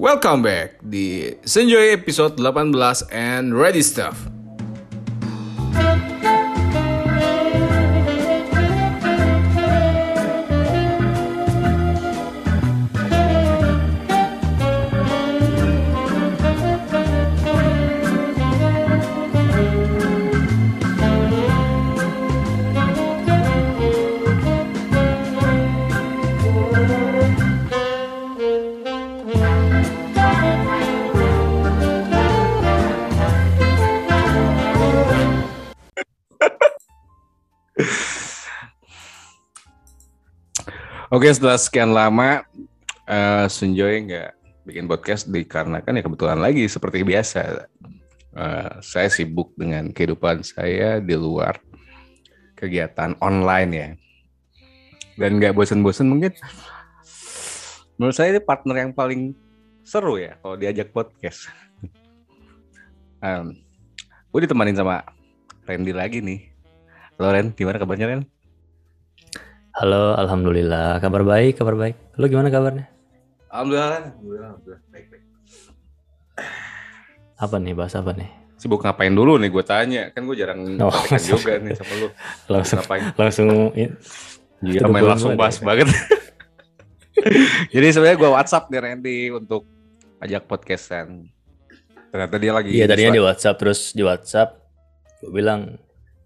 Welcome back di Senjoy episode 18 and Ready Stuff. Oke, setelah sekian lama uh, Senjoy nggak bikin podcast dikarenakan ya kebetulan lagi seperti biasa. Uh, saya sibuk dengan kehidupan saya di luar kegiatan online ya. Dan nggak bosen-bosen mungkin. Menurut saya ini partner yang paling seru ya kalau diajak podcast. um, gue ditemanin sama Randy lagi nih. Halo Ren, gimana kabarnya Ren? Halo, alhamdulillah. Kabar baik, kabar baik. Lo gimana kabarnya? Alhamdulillah, alhamdulillah, alhamdulillah. Baik, baik. Apa nih, bahas apa nih? Sibuk ngapain dulu nih gue tanya. Kan gue jarang Oh, juga nih sama lu. Langsung ngapain? langsung Iya, main langsung banget bahas ya. banget. Jadi sebenarnya gue WhatsApp nih Randy untuk ajak podcastan. Ternyata dia lagi Iya, tadinya di WhatsApp terus di WhatsApp gue bilang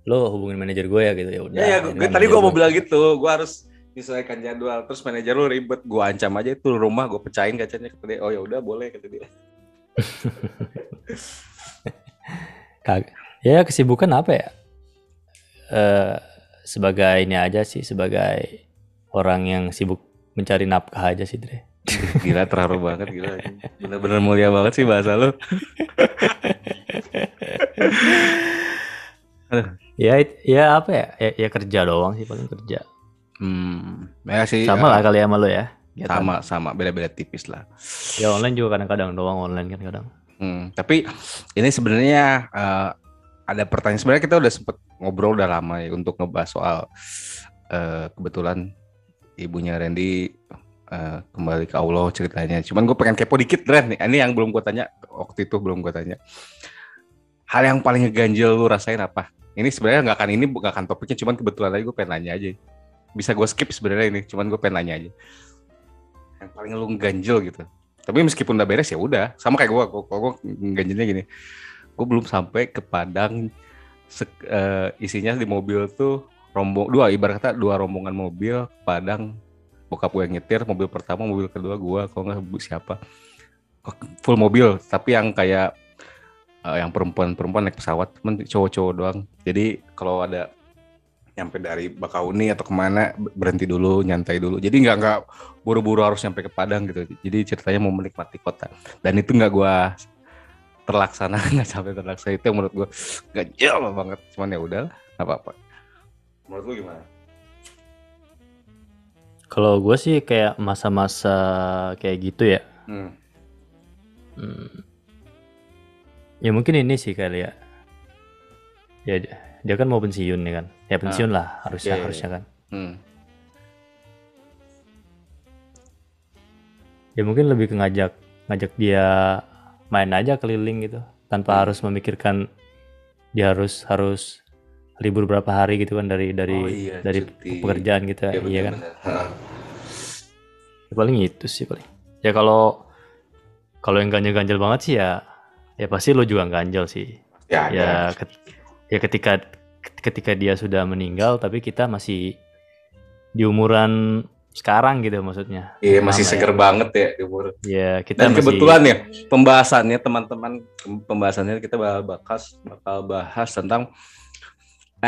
lo hubungin manajer gue ya gitu ya udah. Ya, ya, akhirnya gue, tadi gue mau bilang gitu, gue harus disesuaikan jadwal. Terus manajer lu ribet, gue ancam aja itu rumah, gue pecahin kacanya kata dia. Oh ya udah boleh kata dia. Kag- Ya kesibukan apa ya? Eh sebagai ini aja sih sebagai orang yang sibuk mencari nafkah aja sih Dre. Gila terharu banget gila. Bener-bener mulia banget sih bahasa lu. Ya ya apa ya? Ya, ya kerja doang sih paling kerja. Hmm, ya sih. Sama eh, lah kali sama lo ya. Ya kan? Sama sama beda-beda tipis lah. Ya online juga kadang-kadang doang online kan kadang. Hmm, tapi ini sebenarnya eh, ada pertanyaan sebenarnya kita udah sempet ngobrol udah lama ya untuk ngebahas soal eh, kebetulan ibunya Randy eh, kembali ke Allah ceritanya. Cuman gue pengen kepo dikit Ren nih. Ini yang belum gue tanya waktu itu belum gue tanya. Hal yang paling ngeganjel lu rasain apa? Ini sebenarnya nggak akan ini nggak akan topiknya, cuman kebetulan aja gue pengen nanya aja. Bisa gue skip sebenarnya ini, cuman gue pengen nanya aja. Yang paling lu ngeganjel gitu. Tapi meskipun udah beres ya udah, sama kayak gue, kalau gue ganjelnya gini, gue belum sampai ke Padang, sek- eh, isinya di mobil tuh rombong dua, ibarat kata dua rombongan mobil Padang, bokap gue yang nyetir, mobil pertama, mobil kedua gue, kalau nggak siapa, full mobil, tapi yang kayak eh, yang perempuan-perempuan naik pesawat, cuman cowok-cowok doang. Jadi kalau ada nyampe dari Bakauni atau ke mana berhenti dulu nyantai dulu. Jadi nggak nggak buru-buru harus nyampe ke Padang gitu. Jadi ceritanya mau menikmati kota. Dan itu nggak gua terlaksana nggak sampai terlaksana. Itu menurut gua ganjel banget. Cuman ya udah nggak apa-apa. Menurut lu gimana? Kalau gue sih kayak masa-masa kayak gitu ya. hmm. hmm, Ya mungkin ini sih kali ya. Ya dia, kan mau pensiun nih kan. Ya pensiun lah harusnya iya, iya. harusnya kan. Hmm. Ya mungkin lebih ke ngajak ngajak dia main aja keliling gitu tanpa Hmm. harus memikirkan dia harus harus libur berapa hari gitu kan dari dari Oh iya, dari cuti. pekerjaan gitu Iya, iya kan. Ya, paling itu sih paling. Ya kalau kalau yang ganjel-ganjel banget sih ya ya pasti lo juga ganjel sih. ya, Ya ket- ya ketika ketika dia sudah meninggal tapi kita masih di umuran sekarang gitu maksudnya. iya masih seger banget ya di umur Ya kita Dan masih kebetulan ya pembahasannya teman-teman pembahasannya kita bakal bahas bakal bahas tentang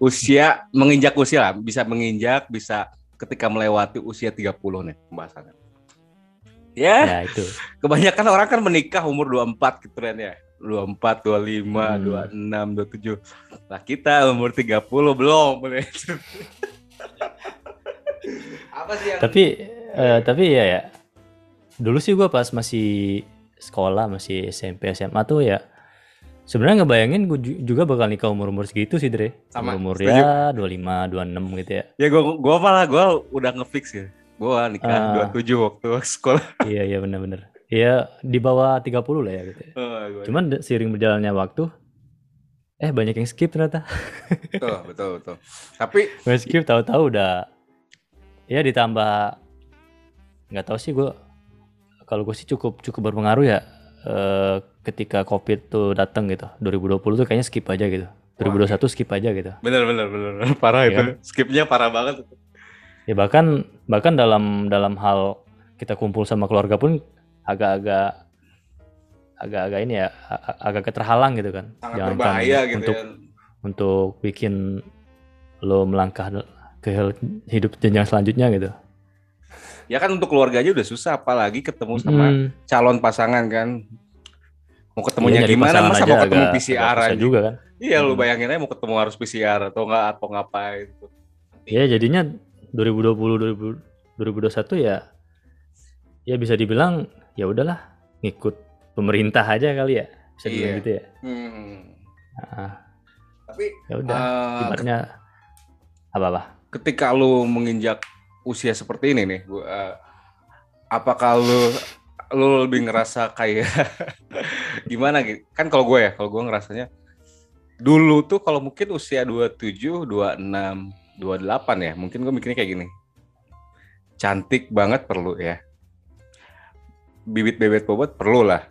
usia menginjak usia lah, bisa menginjak bisa ketika melewati usia 30 nih pembahasannya. Ya, ya itu. kebanyakan orang kan menikah umur 24 gitu kan ya. 24, 25, Hmm. 26, 27. Lah kita umur 30 belum. Apa sih yang Tapi eh, tapi ya ya. Dulu sih gua pas masih sekolah masih SMP SMA tuh ya sebenarnya ngebayangin gue juga bakal nikah umur-umur segitu sih, Dre. Sama, umur setuju. ya 25, 26 gitu ya. Ya gua gua malah gua udah ngefix ya. Gua nikah Ah. 27 waktu sekolah. iya iya benar-benar. Iya di bawah 30 lah ya gitu. ya. Gua- Cuman de- seiring berjalannya waktu eh banyak yang skip ternyata. betul, betul, betul. Tapi Gue skip tahu-tahu udah ya ditambah nggak tahu sih gue kalau gue sih cukup cukup berpengaruh ya eh, ketika covid tuh datang gitu 2020 tuh kayaknya skip aja gitu 2021 skip aja gitu bener, bener, bener, parah Iya itu. Skipnya parah banget. ya bahkan bahkan dalam dalam hal kita kumpul sama keluarga pun agak-agak agak-agak ini ya agak terhalang gitu kan Sangat Jangankan berbahaya gitu untuk ya. untuk bikin lo melangkah ke hidup jenjang selanjutnya gitu Ya kan untuk keluarga aja udah susah, apalagi ketemu sama Hmm. calon pasangan kan. Mau ketemunya nyari gimana? Masa mau ketemu agak- PCR agak aja? juga kan. Iya, lu Hmm. bayangin aja mau ketemu harus PCR atau enggak atau ngapain. gitu. Ya jadinya 2020 2000 2021 ya ya bisa dibilang ya udahlah ngikut pemerintah aja kali ya. Bisa dibilang Iya. gitu ya. Hmm. Nah, Tapi ya udah eh, ibaratnya apa-apa. ketika lu menginjak usia seperti ini nih, gua, eh, apakah lu lu lebih ngerasa kayak gimana gitu? Kan kalau gue ya, kalau gue ngerasanya dulu tuh kalau mungkin usia 27, 26, 28 ya, mungkin gue mikirnya kayak gini. Cantik banget perlu ya. Bibit bebet bobot perlu lah.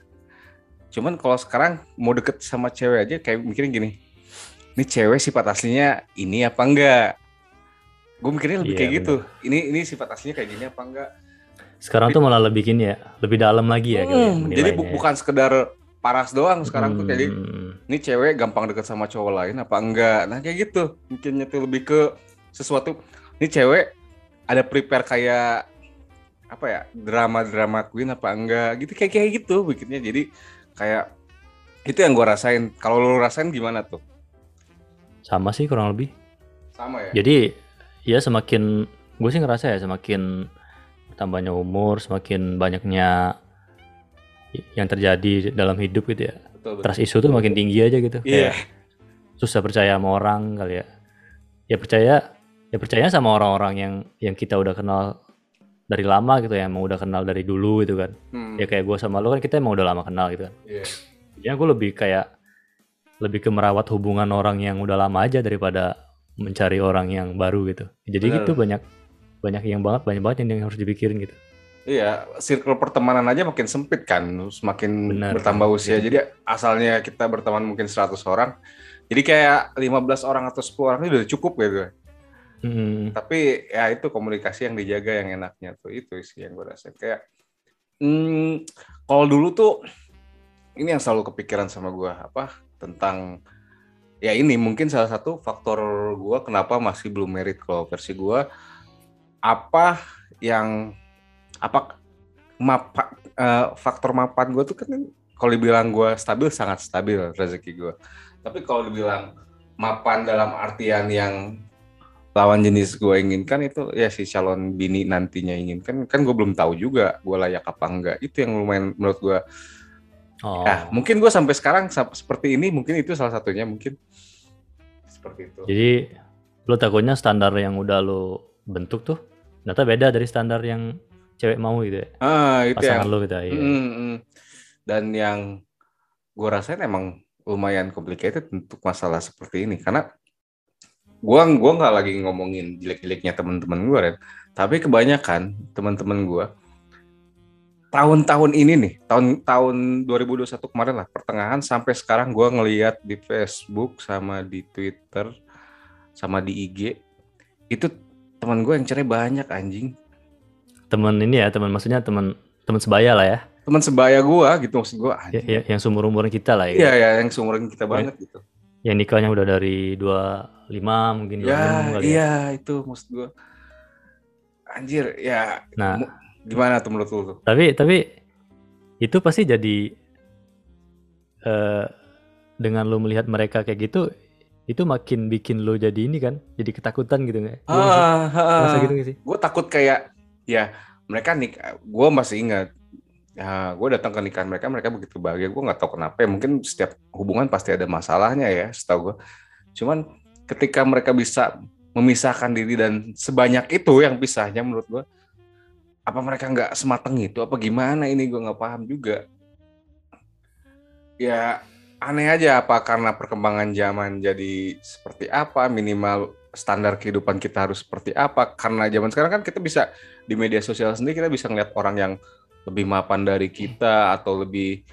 Cuman kalau sekarang mau deket sama cewek aja kayak mikirnya gini. Ini cewek sifat aslinya ini apa enggak? Gue mikirnya lebih Iya, kayak gitu. Ini ini sifat aslinya kayak gini apa enggak? Sekarang tuh malah lebih gini ya, lebih dalam lagi ya Hmm, jadi bu- ya. bukan sekedar paras doang sekarang tuh jadi Hmm, ini cewek gampang deket sama cowok lain apa enggak? Nah kayak gitu. Mungkinnya tuh lebih ke sesuatu. Ini cewek ada prepare kayak apa ya drama-drama queen apa enggak gitu kayak kayak gitu bikinnya jadi kayak itu yang gua rasain kalau lu rasain gimana tuh sama sih kurang lebih. sama ya Jadi ya semakin gue sih ngerasa ya semakin tambahnya umur, semakin banyaknya yang terjadi dalam hidup gitu ya. betul, betul. Trust isu tuh makin tinggi aja gitu. Kayak susah percaya sama orang kali ya. Ya percaya ya percaya sama orang-orang yang yang kita udah kenal dari lama gitu ya, emang udah kenal dari dulu gitu kan. Hmm, Ya kayak gue sama lo kan kita emang udah lama kenal gitu kan. iya. Ya gue lebih kayak lebih ke merawat hubungan orang yang udah lama aja daripada mencari orang yang baru gitu. Jadi Benar. gitu banyak banyak yang banget banyak banget yang harus dipikirin gitu. Iya, circle pertemanan aja makin sempit kan, semakin Benar. bertambah usia. Jadi asalnya kita berteman mungkin 100 orang, jadi kayak 15 orang atau 10 orang itu udah cukup gitu. Hmm, Tapi ya itu komunikasi yang dijaga yang enaknya tuh itu sih yang gue rasa kayak hmm, kalau dulu tuh ini yang selalu kepikiran sama gue apa tentang ya ini mungkin salah satu faktor gue kenapa masih belum merit kalau versi gue apa yang apa mapa, eh, faktor mapan gue tuh kan kalau dibilang gue stabil sangat stabil rezeki gue tapi kalau dibilang mapan dalam artian yang lawan jenis gue inginkan itu ya si calon bini nantinya inginkan kan gue belum tahu juga gue layak apa enggak itu yang lumayan menurut gue oh, ya mungkin gue sampai sekarang seperti ini mungkin itu salah satunya mungkin seperti itu jadi lo takutnya standar yang udah lo bentuk tuh ternyata beda dari standar yang cewek mau gitu ya. ah itu Pasangan yang lo gitu ya. iya. Mm, mm. dan yang gue rasain emang lumayan complicated untuk masalah seperti ini karena gua gua nggak lagi ngomongin jelek-jeleknya teman-teman gue Ren tapi kebanyakan teman-teman gua tahun-tahun ini nih tahun tahun 2021 kemarin lah pertengahan sampai sekarang gua ngeliat di Facebook sama di Twitter sama di IG itu teman gue yang cerai banyak anjing Temen ini ya, teman maksudnya teman teman sebaya lah ya. teman sebaya gua gitu maksud gua Ya, ya, yang seumur umuran kita lah ya. Iya ya yang seumuran kita banget gitu. Yang nikahnya udah dari 25 mungkin 26 Ya ya. iya itu maksud gua. Anjir ya Nah, gimana tuh menurut lu tuh? tapi tapi itu pasti jadi eh dengan lo melihat mereka kayak gitu itu makin bikin lo jadi ini kan jadi ketakutan gitu nggak? Lu ngerasa- Ah, ah, gitu sih? Gue takut kayak ya mereka nik, gue masih ingat. Ya, gue datang ke nikahan mereka, mereka begitu bahagia. Gue nggak tahu kenapa. Ya, mungkin setiap hubungan pasti ada masalahnya ya, setahu gue. Cuman ketika mereka bisa memisahkan diri dan sebanyak itu yang pisahnya menurut gue, apa mereka nggak semateng itu apa gimana ini gue nggak paham juga ya aneh aja apa karena perkembangan zaman jadi seperti apa minimal standar kehidupan kita harus seperti apa karena zaman sekarang kan kita bisa di media sosial sendiri kita bisa ngeliat orang yang lebih mapan dari kita atau lebih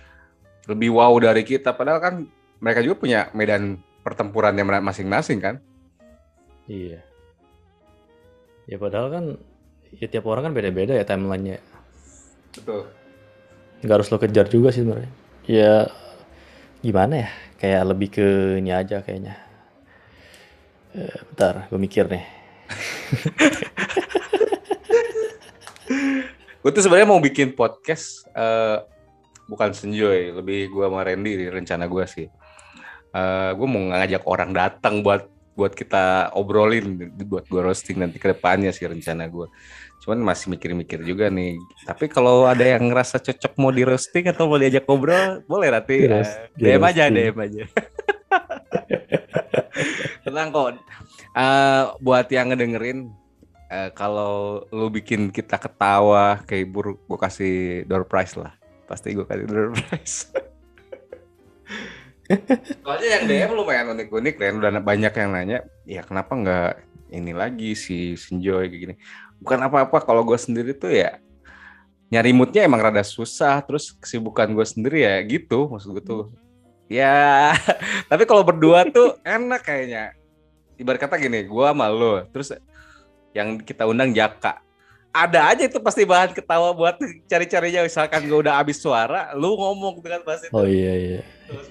lebih wow dari kita. Padahal kan mereka juga punya medan pertempurannya masing-masing kan? Iya. Ya padahal kan ya tiap orang kan beda-beda ya timelinenya. Betul. Nggak harus lo kejar juga sih sebenarnya. Ya gimana ya? Kayak lebih ke ini aja kayaknya. Eh, bentar gue mikir nih gue tuh sebenarnya mau bikin podcast uh, bukan senjoy lebih gue sama Randy di rencana gue sih uh, gue mau ngajak orang datang buat buat kita obrolin buat gue roasting nanti ke depannya sih rencana gue. Cuman masih mikir-mikir juga nih. Tapi kalau ada yang ngerasa cocok mau di roasting atau mau diajak ngobrol, boleh nanti uh, DM aja, DM aja. Tenang kok. Uh, buat yang ngedengerin, uh, kalau lu bikin kita ketawa, kehibur, gue kasih door prize lah. Pasti gue kasih door prize. Soalnya yang DM lumayan unik-unik dan udah banyak yang nanya, ya kenapa nggak ini lagi si Senjoy kayak gini. Bukan apa-apa kalau gue sendiri tuh ya nyari moodnya emang rada susah, terus kesibukan gue sendiri ya gitu maksud gue tuh. Ya, tapi kalau berdua tuh enak kayaknya. Ibarat kata gini, gue sama lo, terus yang kita undang Jaka. Ada aja itu pasti bahan ketawa buat cari-carinya. Misalkan gue udah habis suara lu ngomong gitu kan pasti. Oh iya iya.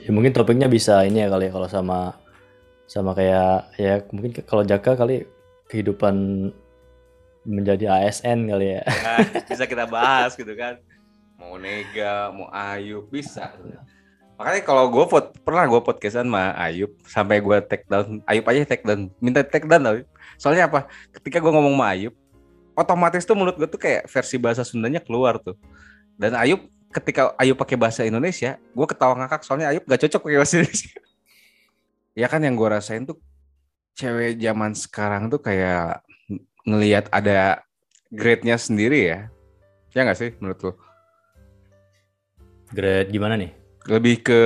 Ya, mungkin topiknya bisa ini ya kali ya kalau sama sama kayak ya mungkin kalau Jaka kali kehidupan menjadi ASN kali ya. Nah, bisa kita bahas gitu kan. Mau Nega mau Ayub bisa. Makanya kalau gue pot pernah gue podcastan sama Ayub sampai gue take down Ayub aja take down minta take down soalnya apa ketika gue ngomong sama Ayub otomatis tuh menurut gue tuh kayak versi bahasa Sundanya keluar tuh. Dan Ayub ketika Ayub pakai bahasa Indonesia, gue ketawa ngakak soalnya Ayub gak cocok pakai bahasa Indonesia. ya kan yang gue rasain tuh cewek zaman sekarang tuh kayak ngelihat ada grade-nya sendiri ya. Ya gak sih menurut lo? Grade gimana nih? Lebih ke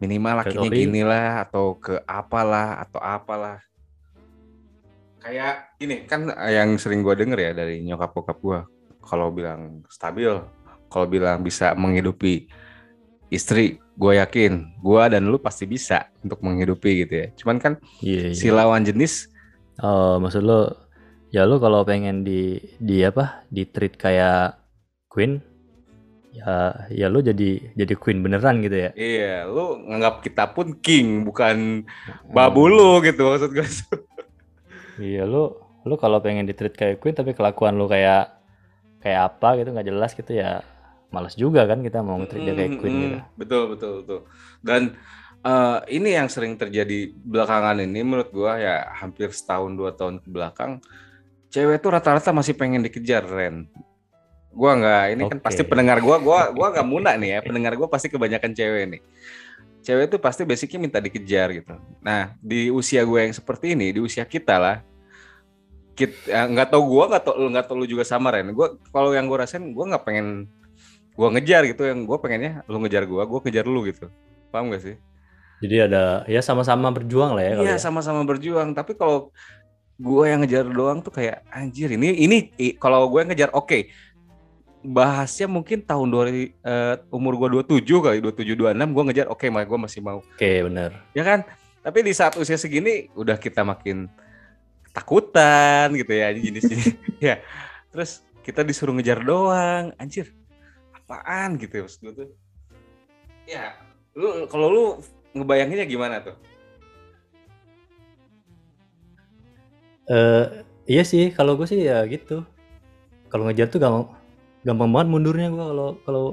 minimal lakinya gini lah atau ke apalah atau apalah kayak ini. Kan yang sering gue denger ya dari nyokap bokap gue kalau bilang stabil kalau bilang bisa menghidupi istri gue yakin gue dan lu pasti bisa untuk menghidupi gitu ya. Cuman kan yeah, yeah. si lawan jenis oh maksud lo ya lu kalau pengen di di apa di treat kayak queen ya ya lu jadi jadi queen beneran gitu ya? Iya lu nganggap kita pun king bukan babu lu gitu maksud gue Iya lu lu kalau pengen di treat kayak Queen tapi kelakuan lu kayak kayak apa gitu nggak jelas gitu ya malas juga kan kita mau nge-treat dia kayak Queen gitu. Betul betul betul. Dan uh, ini yang sering terjadi belakangan ini menurut gua ya hampir setahun dua tahun ke belakang cewek tuh rata-rata masih pengen dikejar Ren. Gua nggak ini okay. kan pasti pendengar gua gua gua nggak munak nih ya pendengar gua pasti kebanyakan cewek nih cewek itu pasti basicnya minta dikejar gitu. Nah di usia gue yang seperti ini, di usia kita lah, kita nggak tau gue nggak tau nggak tau lu juga sama Ren. Gue kalau yang gue rasain gue nggak pengen gue ngejar gitu. Yang gue pengennya lu ngejar gue gue kejar lu gitu. Paham gak sih? Jadi ada ya sama-sama berjuang lah ya iya ya. sama-sama berjuang. Tapi kalau gue yang ngejar doang tuh kayak anjir ini ini kalau gue ngejar oke. Okay. bahasnya mungkin tahun dua uh, umur gue 27 kali 27 26 gue ngejar oke okay, gue masih mau. Oke okay, bener. Ya kan? Tapi di saat usia segini udah kita makin takutan gitu ya jenis ini ya terus kita disuruh ngejar doang. Anjir apaan gitu ya maksud gue tuh? Ya lu kalau lu ngebayanginnya gimana tuh? Eh uh, iya sih kalau gue sih ya gitu. Kalau ngejar tuh gampang gampang banget mundurnya gue kalau kalau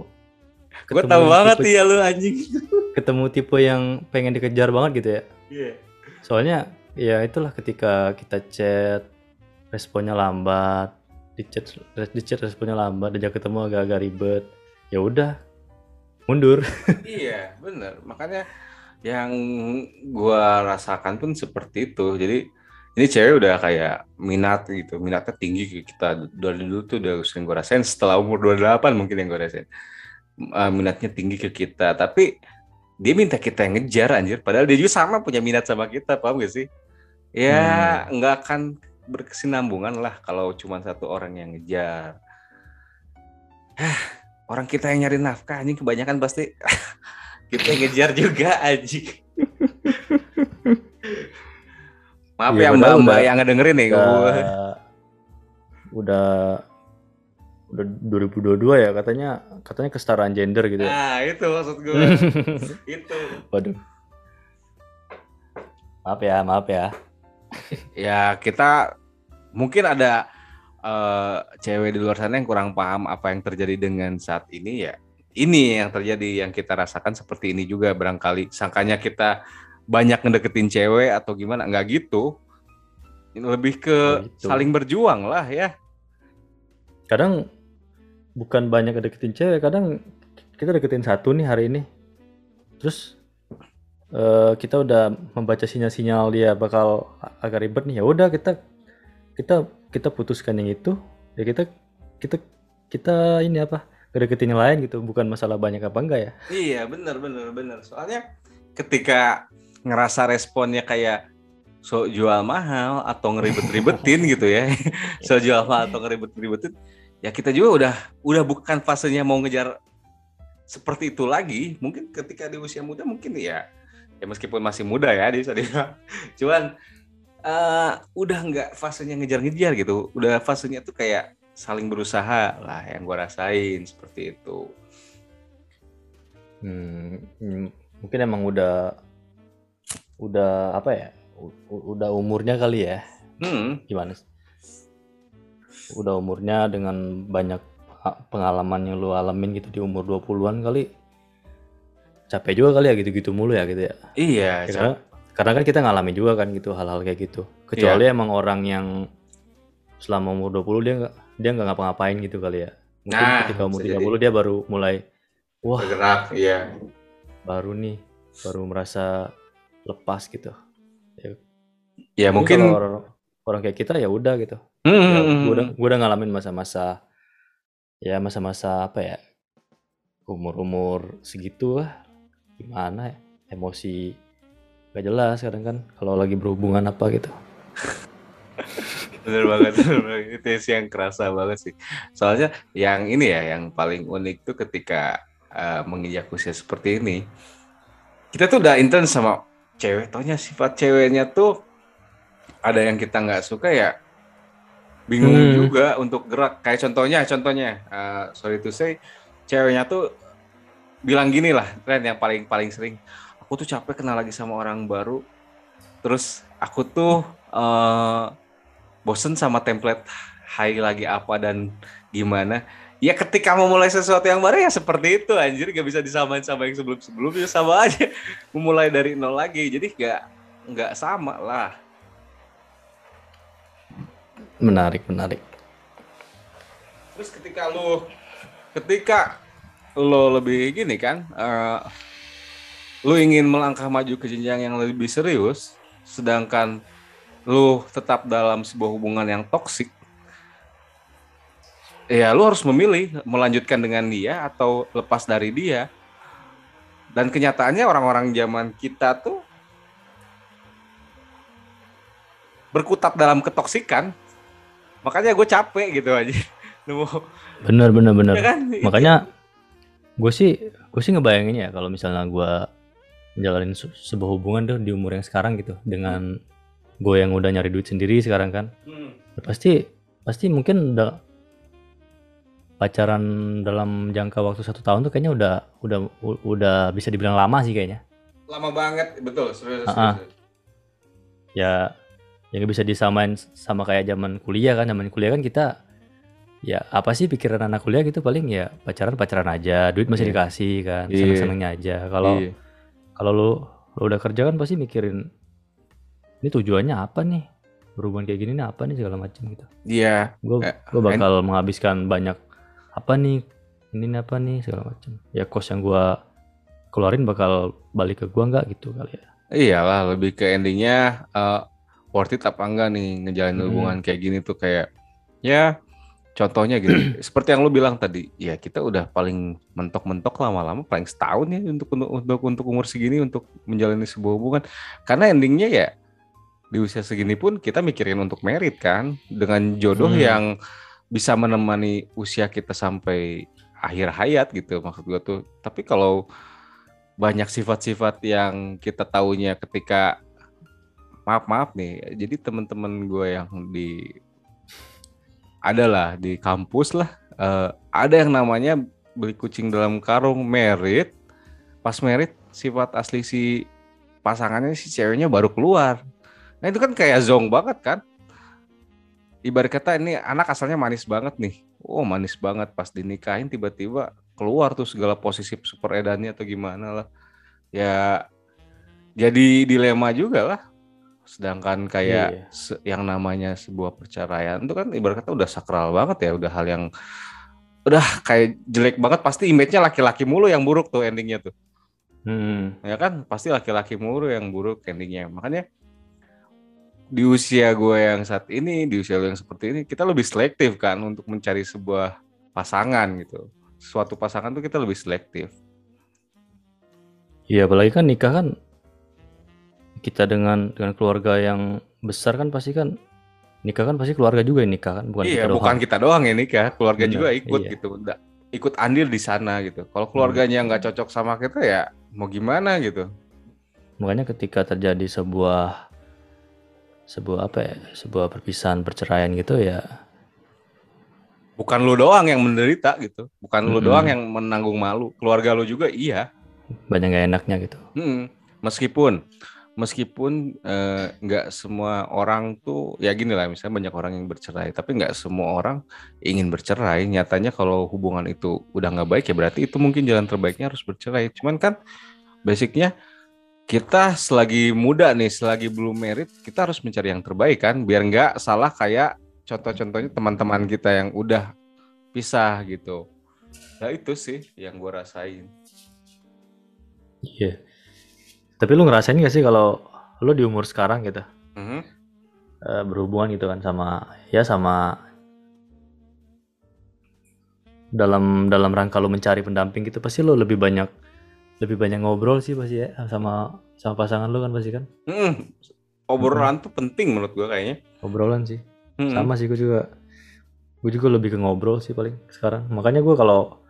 gue tahu banget ya lu anjing. ketemu tipe yang pengen dikejar banget gitu ya. Iya. Yeah. soalnya ya itulah ketika kita chat responnya lambat di chat di chat responnya lambat diajak ketemu agak-agak ribet ya udah mundur. Iya bener. Makanya yang gua rasakan pun seperti itu. Jadi ini cewek udah kayak minat gitu minatnya tinggi kita. Dari dulu tuh udah sering gue rasain setelah umur 28 mungkin yang gue rasain. Uh, minatnya tinggi ke kita. Tapi dia minta kita yang ngejar anjir. Padahal dia juga sama punya minat sama kita paham gak sih ya nggak hmm. akan berkesinambungan lah kalau cuma satu orang yang ngejar Hah, orang kita yang nyari nafkah anjing kebanyakan pasti kita yang ngejar juga anjing Maaf ya, ya mbak-mbak yang ngedengerin nih. Udah, udah udah 2022 ya katanya katanya kesetaraan gender gitu ya. Nah, itu maksud gue. itu. Waduh. Maaf ya, maaf ya. Ya, kita mungkin ada uh, cewek di luar sana yang kurang paham apa yang terjadi dengan saat ini ya. Ini yang terjadi yang kita rasakan seperti ini juga barangkali sangkanya kita banyak ngedeketin cewek atau gimana nggak gitu lebih ke gitu. saling berjuang lah ya kadang bukan banyak ngedeketin cewek kadang kita deketin satu nih hari ini terus uh, kita udah membaca sinyal-sinyal dia bakal agak ribet nih. Ya udah kita kita kita putuskan yang itu. Ya kita kita kita ini apa? Ngedeketin yang lain gitu. Bukan masalah banyak apa enggak ya? Iya benar benar benar. Soalnya ketika ngerasa responnya kayak so jual mahal atau ngeribet-ribetin gitu ya. So jual mahal atau ngeribet-ribetin ya kita juga udah udah bukan fasenya mau ngejar seperti itu lagi. Mungkin ketika di usia muda mungkin ya ya meskipun masih muda ya di sana cuman uh, udah nggak fasenya ngejar-ngejar gitu. Udah fasenya tuh kayak saling berusaha lah yang gua rasain seperti itu. Hmm, mungkin emang udah udah apa ya udah umurnya kali ya? Hmm. gimana udah umurnya dengan banyak pengalaman yang lu alamin gitu di umur 20-an kali capek juga kali ya gitu-gitu mulu ya gitu ya. Iya ya, karena karena kan kita ngalamin juga kan gitu hal-hal kayak gitu. Kecuali iya. emang orang yang selama umur 20 dia nggak dia nggak ngapa-ngapain gitu kali ya. Mungkin nah, ketika umur 30 jadi. dia baru mulai wah bergerak iya. baru nih baru merasa lepas gitu. Ya, ya mungkin orang, orang kayak kita ya udah gitu. Hmm, ya, hmm, hmm, gue udah gue udah ngalamin masa-masa ya masa-masa apa ya umur-umur segitu lah gimana ya? Emosi gak jelas kadang kan kalau lagi berhubungan apa gitu. Bener banget, itu sih yang kerasa banget sih. Soalnya yang ini ya yang paling unik tuh ketika uh, menginjak usia seperti ini kita tuh udah intens sama cewek. Taunya sifat ceweknya tuh ada yang kita nggak suka ya bingung hmm. juga untuk gerak. Kayak contohnya contohnya uh, sorry to say ceweknya tuh bilang gini lah tren yang paling paling sering aku tuh capek kenal lagi sama orang baru. Terus aku tuh uh, bosen sama template hai lagi apa dan gimana. Ya ketika mau mulai sesuatu yang baru ya seperti itu anjir. Gak bisa disamain sama yang sebelum sebelumnya sama aja. Memulai dari nol lagi jadi gak nggak sama lah. Menarik menarik. Terus ketika lo ketika lo lebih gini kan uh, lo ingin melangkah maju ke jenjang yang lebih serius sedangkan lo tetap dalam sebuah hubungan yang toksik ya lu harus memilih melanjutkan dengan dia atau lepas dari dia. Dan kenyataannya orang-orang zaman kita tuh berkutat dalam ketoksikan. Makanya gue capek gitu aja. Bener bener bener. Ya kan? Makanya gue sih gue sih ngebayangin ya kalau misalnya gue menjalani sebuah hubungan tuh di umur yang sekarang gitu dengan gue yang udah nyari duit sendiri sekarang kan hmm. pasti pasti mungkin udah pacaran dalam jangka waktu satu tahun tuh kayaknya udah udah udah bisa dibilang lama sih kayaknya. Lama banget, betul. Serius, uh -uh. Ya, yang bisa disamain sama kayak zaman kuliah kan, zaman kuliah kan kita ya apa sih pikiran anak kuliah gitu paling ya pacaran pacaran aja, duit masih yeah. dikasih kan, yeah. seneng senengnya aja. Kalau yeah. kalau lu lu udah kerja kan pasti mikirin ini tujuannya apa nih berhubungan kayak gini nih apa nih segala macam gitu. Iya. Yeah. Gue gue bakal menghabiskan banyak apa nih ini apa nih segala macam ya kos yang gua keluarin bakal balik ke gua nggak gitu kali ya iyalah lebih ke endingnya uh, worth it apa enggak nih ngejalanin Hmm. hubungan kayak gini tuh kayak ya contohnya gitu seperti yang lu bilang tadi ya kita udah paling mentok-mentok lama-lama paling setahun ya untuk untuk untuk umur segini untuk menjalani sebuah hubungan karena endingnya ya di usia segini pun kita mikirin untuk merit kan dengan jodoh Hmm. yang bisa menemani usia kita sampai akhir hayat gitu maksud gua tuh tapi kalau banyak sifat-sifat yang kita taunya ketika maaf maaf nih jadi teman-teman gue yang di adalah di kampus lah. Eh, ada yang namanya beli kucing dalam karung merit. Pas merit sifat asli si pasangannya si ceweknya baru keluar. Nah itu kan kayak zong banget kan? Ibarat kata ini anak asalnya manis banget nih. Oh manis banget. Pas dinikahin tiba-tiba keluar tuh segala posisi super edannya atau gimana lah. Ya jadi dilema juga lah sedangkan kayak Iya. se- yang namanya sebuah perceraian itu kan ibarat kata udah sakral banget ya udah hal yang udah kayak jelek banget pasti image-nya laki-laki mulu yang buruk tuh endingnya tuh. Hmm. ya kan? Pasti laki-laki mulu yang buruk endingnya. Makanya di usia gue yang saat ini di usia lu yang seperti ini kita lebih selektif kan untuk mencari sebuah pasangan gitu. Suatu pasangan tuh kita lebih selektif. Iya, apalagi kan nikah kan kita dengan dengan keluarga yang besar kan pasti kan nikah kan pasti keluarga juga yang nikah kan, bukan iya kita doang. bukan kita doang ya nikah keluarga Bener, juga ikut iya. gitu Nggak- ikut andil di sana gitu kalau keluarganya nggak cocok sama kita ya mau gimana gitu Makanya ketika terjadi sebuah sebuah apa ya, sebuah perpisahan perceraian gitu ya, bukan lu doang yang menderita gitu bukan lu Mm-mm. doang yang menanggung malu keluarga lu juga iya banyak gak enaknya gitu. Mm, meskipun meskipun eh, nggak semua orang tuh ya gini lah misalnya banyak orang yang bercerai tapi nggak semua orang ingin bercerai. Nyatanya kalau hubungan itu udah nggak baik ya berarti itu mungkin jalan terbaiknya harus bercerai. Cuman kan basicnya kita selagi muda nih selagi belum merit kita harus mencari yang terbaik kan. Biar nggak salah kayak contoh-contohnya teman-teman kita yang udah pisah gitu. Nah itu sih yang gue rasain. Iya. Tapi lu ngerasain gak sih kalau lu di umur sekarang gitu Mhm. eh, berhubungan gitu kan sama ya sama dalam dalam rangka lu mencari pendamping gitu pasti lu lebih banyak lebih banyak ngobrol sih pasti ya sama sama pasangan lu kan pasti kan Mm, obrolan tuh penting menurut gua kayaknya. obrolan sih Mm. sama sih gue juga gue juga lebih ke ngobrol sih paling sekarang makanya gue kalau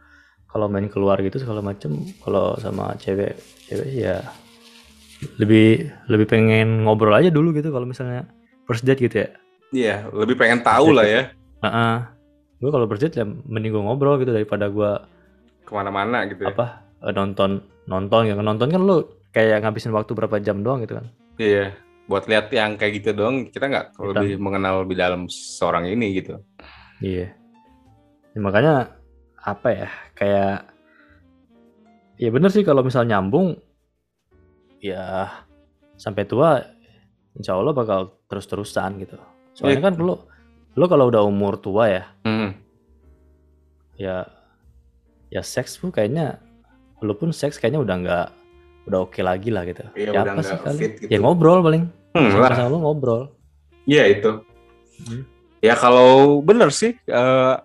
kalau main keluar gitu segala macem kalau sama cewek cewek sih ya lebih lebih pengen ngobrol aja dulu gitu kalau misalnya first date gitu ya Iya, lebih pengen tahu lah ya gue kalau first date ya mending gue ngobrol gitu daripada gue ke mana-mana gitu. Ya. apa eh, nonton nonton ya nonton kan lu kayak ngabisin waktu berapa jam doang gitu kan Iya, buat lihat yang kayak gitu dong, kita nggak lebih mengenal lebih dalam seorang ini gitu. Iya. Ya, makanya apa ya kayak ya bener sih kalau misal nyambung ya sampai tua insya Allah bakal terus-terusan gitu. Soalnya Iya. kan lu lu kalau udah umur tua ya Mm. ya ya seks tuh kayaknya lu pun seks kayaknya udah nggak udah oke lagi lah gitu. Iya, ya udah apa sih kali? fit gitu. Ya ngobrol paling. Hmm, Sama lu ngobrol. Iya itu. Hmm. Ya kalau bener sih, eh,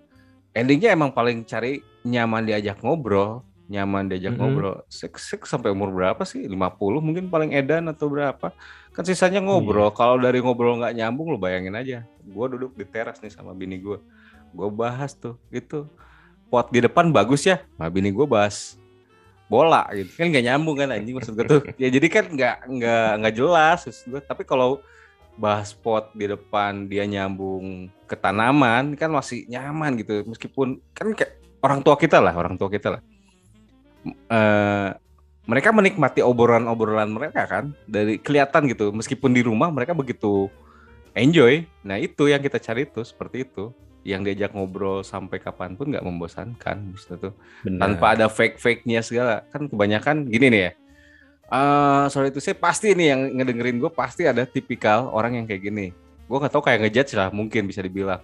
endingnya emang paling cari nyaman diajak ngobrol, nyaman diajak Mhm. ngobrol. Seks, seks sampai umur berapa sih? 50 mungkin paling edan atau berapa? Kan sisanya ngobrol. Kalau dari ngobrol nggak nyambung, lu bayangin aja. Gue duduk di teras nih sama bini gue. Gue bahas tuh, itu pot di depan bagus ya. Nah bini gue bahas bola gitu kan nggak nyambung kan anjing maksud gue tuh ya jadi kan nggak nggak nggak jelas gue tapi kalau bahas pot di depan dia nyambung ke tanaman kan masih nyaman gitu meskipun kan kayak orang tua kita lah orang tua kita lah Eh, mereka menikmati obrolan-obrolan mereka kan dari kelihatan gitu. Meskipun di rumah mereka begitu enjoy. Nah itu yang kita cari tuh seperti itu. Yang diajak ngobrol sampai kapan pun nggak membosankan maksudnya tuh. Bener. tanpa ada fake fake nya segala. Kan kebanyakan gini nih ya. Eh sorry itu saya pasti nih yang ngedengerin gue pasti ada tipikal orang yang kayak gini. Gue nggak tahu kayak ngejudge lah mungkin bisa dibilang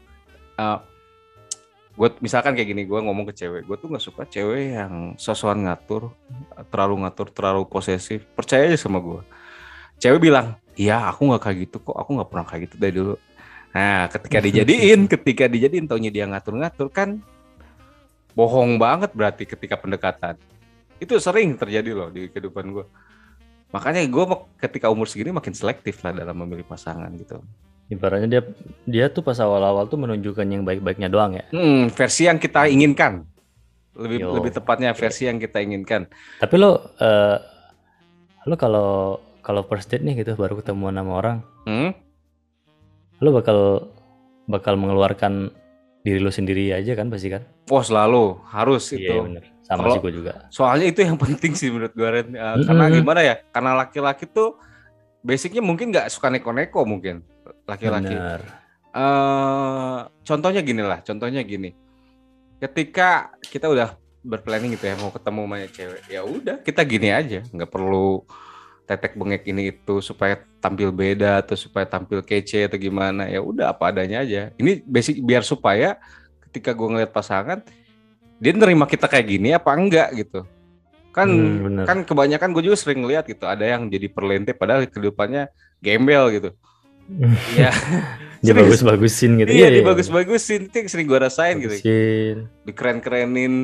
gue misalkan kayak gini gue ngomong ke cewek gue tuh nggak suka cewek yang sosokan ngatur terlalu ngatur terlalu posesif. Percaya aja sama gue cewek bilang iya aku nggak kayak gitu kok aku nggak pernah kayak gitu dari dulu. Nah ketika dijadiin ketika dijadiin taunya dia ngatur-ngatur kan bohong banget berarti ketika pendekatan. Itu sering terjadi loh di kehidupan gue makanya gue ketika umur segini makin selektif lah dalam memilih pasangan gitu Ibaratnya dia dia tuh pas awal-awal tuh menunjukkan yang baik-baiknya doang ya. hmm, versi yang kita inginkan lebih Yo, lebih tepatnya versi yang kita inginkan Tapi lo eh lo kalau kalau first date nih gitu baru ketemu sama orang, hmm? lo bakal bakal mengeluarkan diri lo sendiri aja kan pasti kan? wah selalu harus Iya itu bener. Sama Kalau- sih gue juga. soalnya itu yang penting sih menurut gue Ren. Eh, Mm-mm. karena gimana ya karena laki-laki tuh basicnya mungkin nggak suka neko-neko mungkin laki-laki eh contohnya gini lah, contohnya gini. Ketika kita udah berplanning gitu ya mau ketemu sama cewek, ya udah kita gini aja, nggak perlu tetek bengek ini itu supaya tampil beda atau supaya tampil kece atau gimana. Ya udah apa adanya aja. Ini basic biar supaya ketika gue ngeliat pasangan dia nerima kita kayak gini apa enggak gitu. Kan Hmm, bener. kan kebanyakan gue juga sering lihat gitu, ada yang jadi perlente padahal kehidupannya gembel gitu. Iya. Dia bagus-bagusin gitu. Iya, dibagus-bagusin itu yang sering gue rasain gitu. Bagusin. Dikeren-kerenin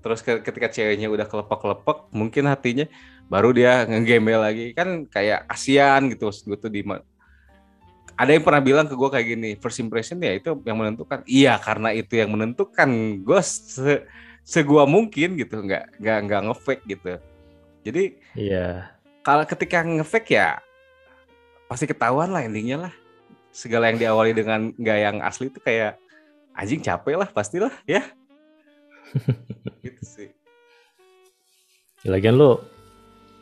terus ke- ketika ceweknya udah kelepek-kelepek, mungkin hatinya baru dia ngegembel lagi. Kan kayak kasihan gitu maksud gue tuh di ada yang pernah bilang ke gue kayak gini, first impression ya itu yang menentukan. Iya, karena itu yang menentukan. Gue se segua mungkin gitu, nggak nggak nggak ngefake gitu. Jadi Iya. kalau ketika ngefake ya pasti ketahuan lah endingnya lah segala yang diawali dengan nggak yang asli itu kayak anjing capek lah pastilah ya gitu sih Ya, Lagian lo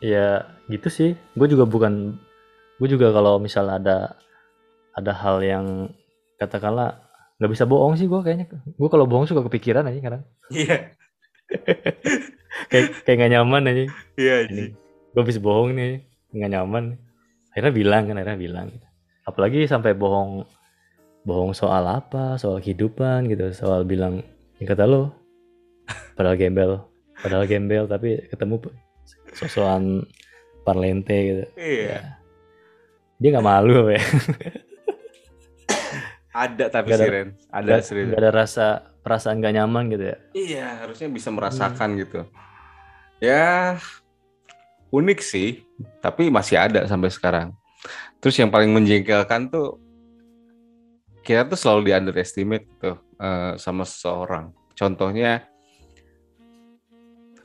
ya gitu sih. Gue juga bukan gue juga kalau misal ada ada hal yang katakanlah nggak bisa bohong sih gue kayaknya. Gue kalau bohong suka kepikiran aja kadang. iya Kayak kayak nggak nyaman aja. iya Ini gue bisa bohong nih nggak nyaman. Akhirnya bilang kan akhirnya bilang. Apalagi sampai bohong bohong soal apa, soal kehidupan gitu, soal bilang yang kata lo. Padahal gembel, padahal gembel tapi ketemu sosokan parlente gitu. iya. Dia nggak malu ya. ada tapi sih ada- Ren ada Nggak serius nggak ada rasa perasaan gak nyaman gitu ya. iya harusnya bisa merasakan gitu. Ya unik sih tapi masih ada sampai sekarang. Terus yang paling menjengkelkan tuh kita tuh selalu di underestimate tuh eh, sama seseorang. Contohnya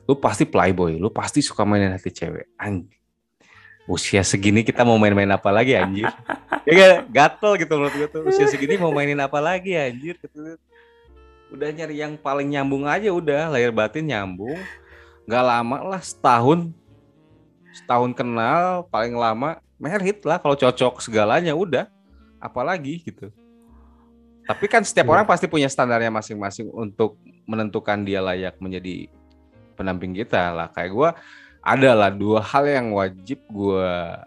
lu pasti playboy lu pasti suka mainin hati cewek. Anjir usia segini kita mau main-main apa lagi anjir? Ya kan? Gatel gitu menurut gue tuh usia segini mau mainin apa lagi anjir? Gitu. Udah nyari yang paling nyambung aja udah lahir batin nyambung. Nggak lama lah setahun setahun kenal paling lama merit lah kalau cocok segalanya udah apalagi gitu tapi kan setiap Iya. orang pasti punya standarnya masing-masing untuk menentukan dia layak menjadi pendamping kita lah kayak gua ada lah dua hal yang wajib gua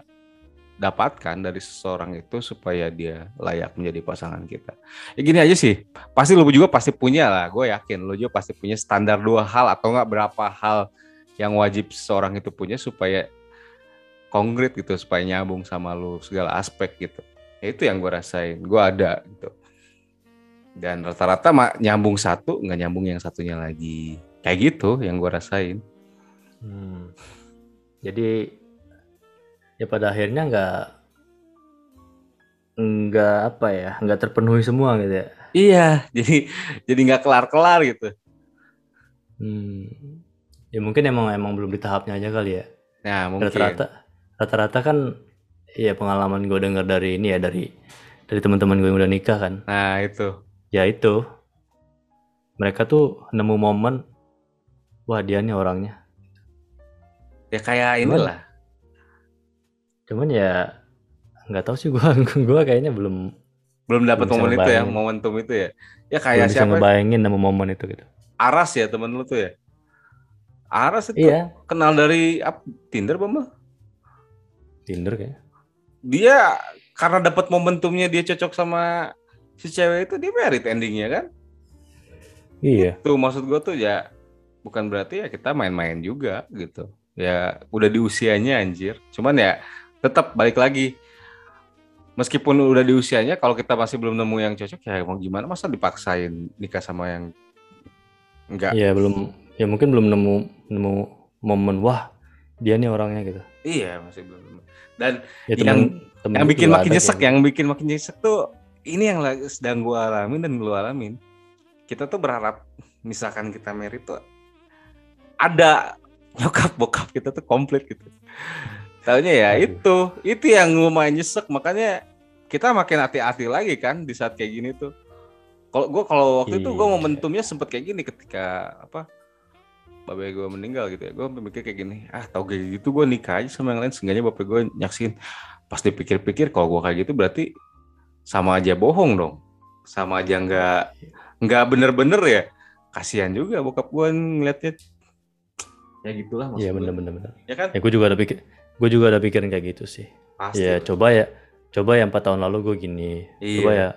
dapatkan dari seseorang itu supaya dia layak menjadi pasangan kita. Ya gini aja sih, pasti lu juga pasti punya lah, gue yakin lu juga pasti punya standar dua hal atau enggak berapa hal yang wajib seseorang itu punya supaya konkret gitu, supaya nyambung sama lu segala aspek gitu. Ya itu yang gue rasain, gue ada gitu. Dan rata-rata mah nyambung satu, nggak nyambung yang satunya lagi. Kayak gitu yang gue rasain. Hmm. Jadi ya pada akhirnya nggak nggak apa ya nggak terpenuhi semua gitu ya. Iya, jadi jadi nggak kelar-kelar gitu. Hmm. Ya mungkin emang emang belum di tahapnya aja kali ya. Nah mungkin. Rata-rata rata-rata kan ya pengalaman gue dengar dari ini ya dari dari teman-teman gue yang udah nikah kan. Nah itu. Ya itu mereka tuh nemu momen wah dia nih orangnya. Ya kayak Cuman- inilah. Cuman ya nggak tahu sih gua gua kayaknya belum Belum dapat Belum bisa momen itu ya, momentum itu ya. Ya belum kayak bisa siapa? ngebayangin nemu momen itu gitu. Aras ya temen lu tuh ya. Aras itu Iya, kenal dari ap, Tinder apa mah? Tinder kayaknya. Dia karena dapat momentumnya dia cocok sama si cewek itu dia merit endingnya kan? Iya. Tuh maksud gua tuh ya bukan berarti ya kita main-main juga gitu. Ya udah di usianya anjir. Cuman ya tetap balik lagi meskipun udah di usianya kalau kita masih belum nemu yang cocok ya mau gimana masa dipaksain nikah sama yang enggak Iya belum ya mungkin belum nemu nemu momen wah dia nih orangnya gitu. iya masih belum dan Ya Yang- temen, temen yang bikin makin nyesek yang bikin makin nyesek tuh ini yang lagi sedang gua alamin dan lu alamin kita tuh berharap misalkan kita merit tuh ada nyokap bokap kita tuh komplit gitu Taunya ya Aduh. itu itu yang lumayan nyesek makanya kita makin hati-hati lagi kan di saat kayak gini tuh kalau gua kalau waktu itu gua Iya. momentumnya sempet kayak gini ketika apa bapak gue meninggal gitu ya gue mikir kayak gini ah tau kayak gitu gue nikah aja sama yang lain seenggaknya bapak gue nyaksin pas dipikir-pikir kalau gue kayak gitu berarti sama aja bohong dong sama aja nggak nggak bener-bener ya kasihan juga bokap gue ngeliatnya ya gitulah Iya gue. bener bener bener. ya kan Ya gue juga ada pikir gue juga ada pikirin kayak gitu sih. pasti Ya lah. coba ya coba ya empat tahun lalu gue gini. Coba Iya. ya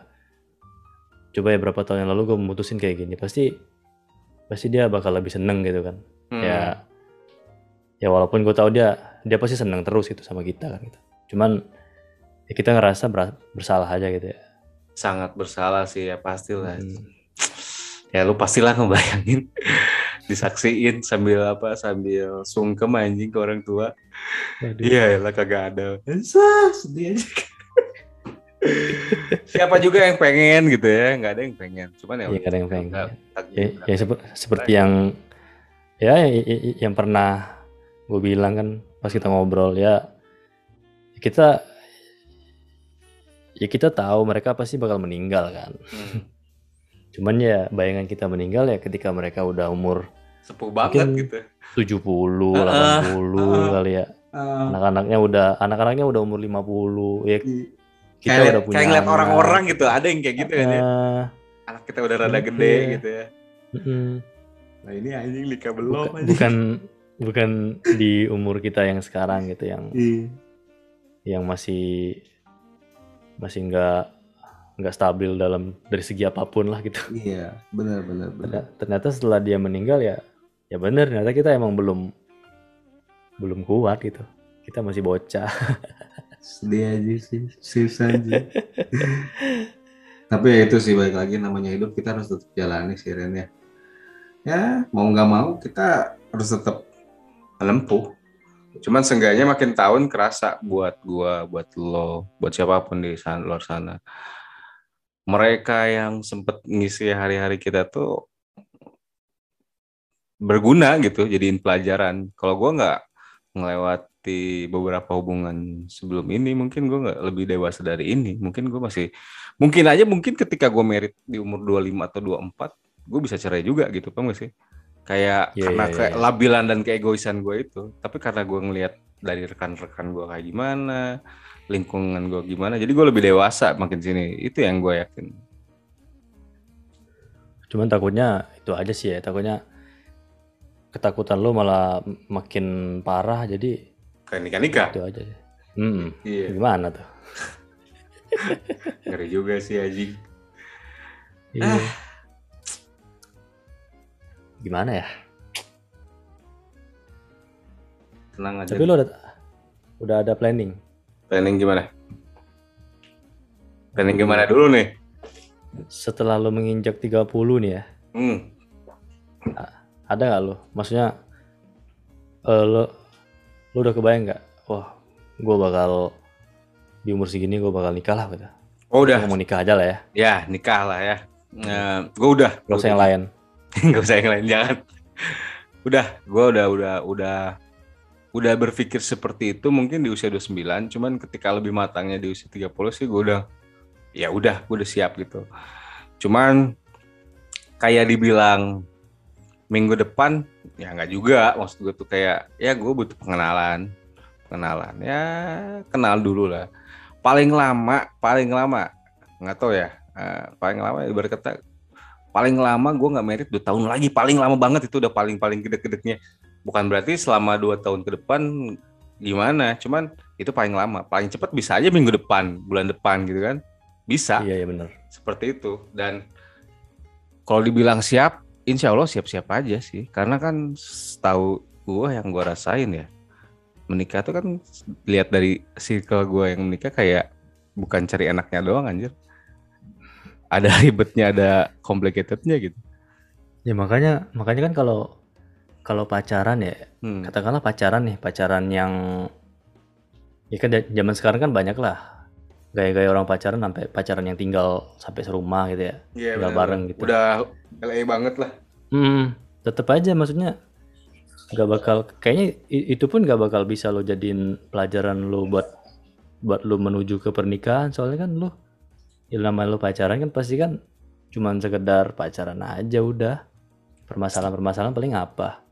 coba ya berapa tahun yang lalu gue memutusin kayak gini pasti pasti dia bakal lebih seneng gitu kan. Hmm. Ya ya walaupun gue tahu dia dia pasti seneng terus gitu sama kita kan gitu. Cuman ya kita ngerasa ber- bersalah aja gitu ya. sangat bersalah sih ya pastilah Hmm. ya lu pastilah ngebayangin disaksiin sambil apa sambil sungkem anjing ke orang tua. Iya lah kagak ada. Sah, sedih aja. Siapa juga yang pengen gitu ya, nggak ada yang pengen. Cuman ya Iya kadang yang pengen. nggak- takdir Ya, berapa. ya sep- seperti yang ya y- y- yang pernah gue bilang kan pas kita ngobrol ya kita ya kita tahu mereka pasti bakal meninggal kan. Hmm, Cuman ya bayangan kita meninggal ya ketika mereka udah umur sepuh banget Mungkin- gitu. 70, Heeh, 80 heeh. kali ya. Anak-anaknya udah anak-anaknya udah umur 50 ya kita kayak, udah punya kayak ngeliat orang-orang gitu, ada yang kayak gitu kan ya. Anak kita udah rada gede gitu ya. Nah ini anjing nikah belum bukan, anjing. bukan bukan di umur kita yang sekarang gitu yang Iya. yang masih masih nggak nggak stabil dalam dari segi apa pun lah gitu. Iya, benar benar Ternyata, ternyata setelah dia meninggal ya ya bener ternyata kita emang belum belum kuat gitu. Kita masih bocah. Sedih aja sih, susah aja. Tapi ya itu sih balik lagi namanya hidup kita harus tetap jalani sih Ren ya. Ya mau nggak mau kita harus tetap menempuh. Cuman seenggaknya makin tahun kerasa buat gua, buat lo, buat siapa pun di sana, luar sana. Mereka yang sempet ngisi hari-hari kita tuh berguna gitu, jadiin pelajaran. Kalau gua nggak melewati beberapa hubungan sebelum ini, mungkin gua nggak lebih dewasa dari ini. Mungkin gua masih, mungkin aja mungkin ketika gua merit di umur 25 atau 24, gue bisa cerai juga gitu, paham gak sih? Kayak Iya, karena iya, kayak iya. labilan dan keegoisan gue itu. Tapi karena gue ngelihat dari rekan-rekan gue kayak gimana, lingkungan gue gimana, jadi gue lebih dewasa makin sini. Itu yang gue yakin. Cuman takutnya itu aja sih ya, takutnya ketakutan lo malah makin parah jadi Kayak nikah-nikah. itu aja. Hmm, Iya, gimana tuh? ngeri juga sih Aji. Iya. Gimana ya? Tenang aja. Tapi lo udah udah ada planning. Planning gimana? Planning gimana dulu nih? Setelah lo menginjak 30 nih ya, Hmm. ada nggak lo? Maksudnya eh, lo lo udah kebayang nggak? Wah, gue bakal di umur segini gue bakal nikah lah gitu. Oh udah, Gua mau nikah aja lah ya, ya nikah lah ya. Nah, gue udah. gak usah yang lain. Gak usah yang lain jangan. Udah, gue udah udah udah udah berpikir seperti itu mungkin di usia 29, cuman ketika lebih matangnya di usia 30 sih gue udah ya udah gue udah siap gitu. Cuman kayak dibilang minggu depan ya nggak juga maksud gue tuh kayak ya gue butuh pengenalan pengenalan ya kenal dulu lah paling lama paling lama. Nggak tahu ya. Eh, paling lama ibarat kata paling lama gue nggak merit dua tahun lagi. Paling lama banget itu udah paling paling gede-gedeknya bukan berarti selama dua tahun ke depan gimana cuman itu paling lama. Paling cepat bisa aja minggu depan bulan depan gitu kan. Bisa. Iya, iya bener. seperti itu. Dan kalau dibilang siap insya Allah siap-siap aja sih. Karena kan tahu gue yang gue rasain ya menikah tuh kan lihat dari circle gue yang menikah kayak bukan cari enaknya doang anjir. Ada ribetnya, ada complicatednya gitu. Ya makanya makanya kan kalau kalau pacaran ya Hmm. katakanlah pacaran nih pacaran yang ya kan zaman sekarang kan banyak lah gaya-gaya orang pacaran sampai pacaran yang tinggal sampai serumah gitu ya Iya, tinggal bener. bareng gitu. Udah LA banget lah. Hmm, tetap aja maksudnya nggak bakal kayaknya itu pun nggak bakal bisa lo jadiin pelajaran lo buat buat lo menuju ke pernikahan soalnya kan lo ya namanya lo pacaran kan pasti kan cuman sekedar pacaran aja udah permasalahan-permasalahan paling apa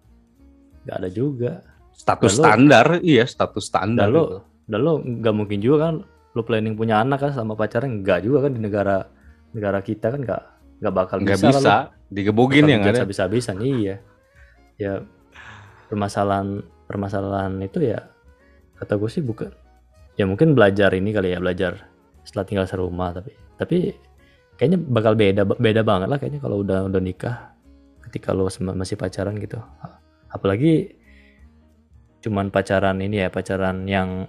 nggak ada juga Status Lalu- standar, iya status standar. dan lo gitu. dan lo nggak mungkin juga kan lo planning punya anak kan sama pacaran nggak juga kan di negara negara kita kan nggak nggak bakal nggak bisa, bisa, digebugin yang ada. habis-habisan iya ya permasalahan permasalahan itu ya kata gue sih bukan. Ya mungkin belajar ini kali ya belajar setelah tinggal serumah tapi tapi kayaknya bakal beda beda banget lah kayaknya kalau udah udah nikah ketika lo masih pacaran gitu. Apalagi cuman pacaran ini ya pacaran yang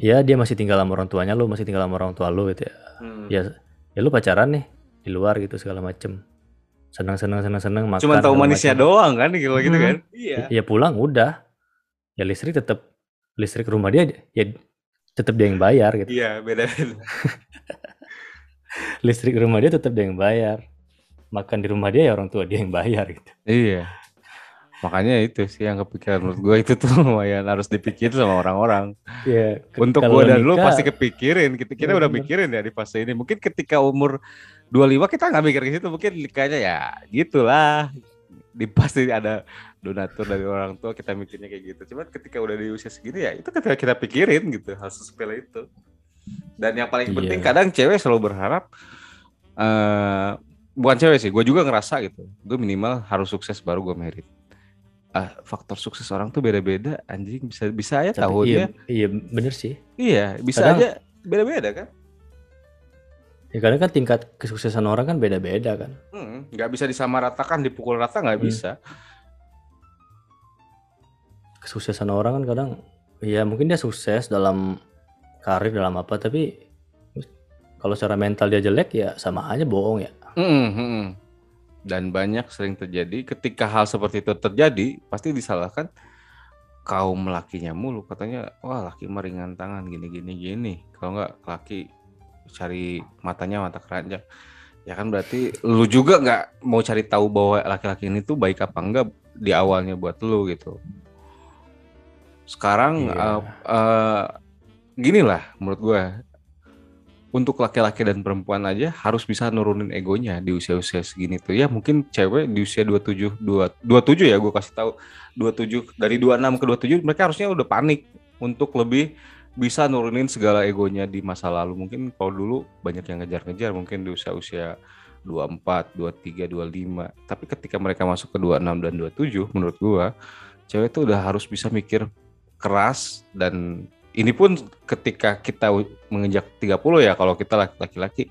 ya dia masih tinggal sama orang tuanya lo masih tinggal sama orang tua lo gitu ya. Hmm. ya ya lu pacaran nih di luar gitu segala macem senang senang senang senang makan Cuman tahu manisnya doang kan gitu gitu Hmm. kan. Iya. ya pulang udah ya listrik tetap listrik rumah dia ya tetap dia yang bayar gitu Iya, beda. listrik rumah dia tetap dia yang bayar makan di rumah dia ya orang tua dia yang bayar gitu Iya. Makanya itu sih yang kepikiran menurut gue itu tuh lumayan harus dipikirin sama orang-orang. ya ke- Untuk gue dan lu pasti kepikirin. Kita kita Iya, udah bener. mikirin ya di fase ini. Mungkin ketika umur 25 kita nggak mikir ke situ. Mungkin nikahnya ya gitulah. Di pasti ada donatur dari orang tua kita mikirnya kayak gitu. Cuman ketika udah di usia segini ya itu ketika kita pikirin gitu hal sepele itu. Dan yang paling Iya. penting kadang cewek selalu berharap eh bukan cewek sih, gue juga ngerasa gitu. Gue minimal harus sukses baru gue merit. Ah, faktor sukses orang tuh beda-beda, anjing bisa bisa aja tapi tahunnya. iya, iya bener sih Iya, bisa Kadang- aja beda-beda kan. Ya kadang kan tingkat kesuksesan orang kan beda-beda kan Hmm, nggak bisa disamaratakan, dipukul rata nggak Hmm. bisa. kesuksesan orang kan kadang ya mungkin dia sukses dalam karir dalam apa tapi kalau secara mental dia jelek ya sama aja bohong ya Hmm, hmm. Dan banyak sering terjadi ketika hal seperti itu terjadi pasti disalahkan kaum lakinya mulu katanya wah laki mah ringan tangan gini gini gini kalau nggak laki cari matanya mata keranjang. Ya kan berarti lu juga nggak mau cari tahu bahwa laki-laki ini tuh baik apa enggak di awalnya buat lu gitu. Sekarang Iya. eh, eh, gini lah menurut gue untuk laki-laki dan perempuan aja harus bisa nurunin egonya di usia-usia segini tuh. Ya mungkin cewek di usia 27 dua- 27 ya gue kasih tahu. 27 dari 26 ke 27 mereka harusnya udah panik untuk lebih bisa nurunin segala egonya di masa lalu. Mungkin kalau dulu banyak yang ngejar-ngejar mungkin di usia-usia 24, 23, 25 tapi ketika mereka masuk ke 26 dan 27 menurut gua cewek tuh udah harus bisa mikir keras dan ini pun ketika kita menginjak 30 ya kalau kita laki- laki-laki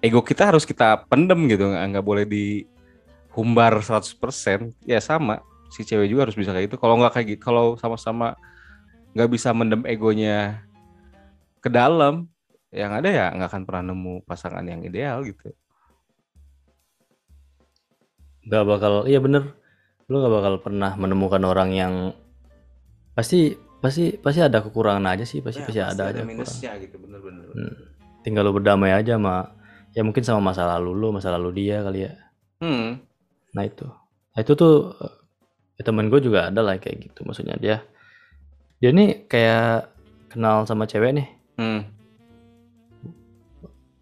ego kita harus kita pendem gitu. Nggak boleh dihumbar 100% ya sama si cewek juga harus bisa kayak gitu. Kalau nggak kayak gitu kalau sama-sama nggak bisa mendem egonya ke dalam yang ada ya nggak akan pernah nemu pasangan yang ideal gitu nggak bakal iya bener lu nggak bakal pernah menemukan orang yang pasti pasti pasti ada kekurangan aja sih pasti pasti ada aja kekurangan. gitu bener-bener Hmm. tinggal lu berdamai aja sama ya mungkin sama masa lalu lu masa lalu dia kali ya hmm. nah itu nah itu tuh eh, ya temen gue juga ada lah kayak gitu maksudnya dia dia nih kayak kenal sama cewek nih Hmm.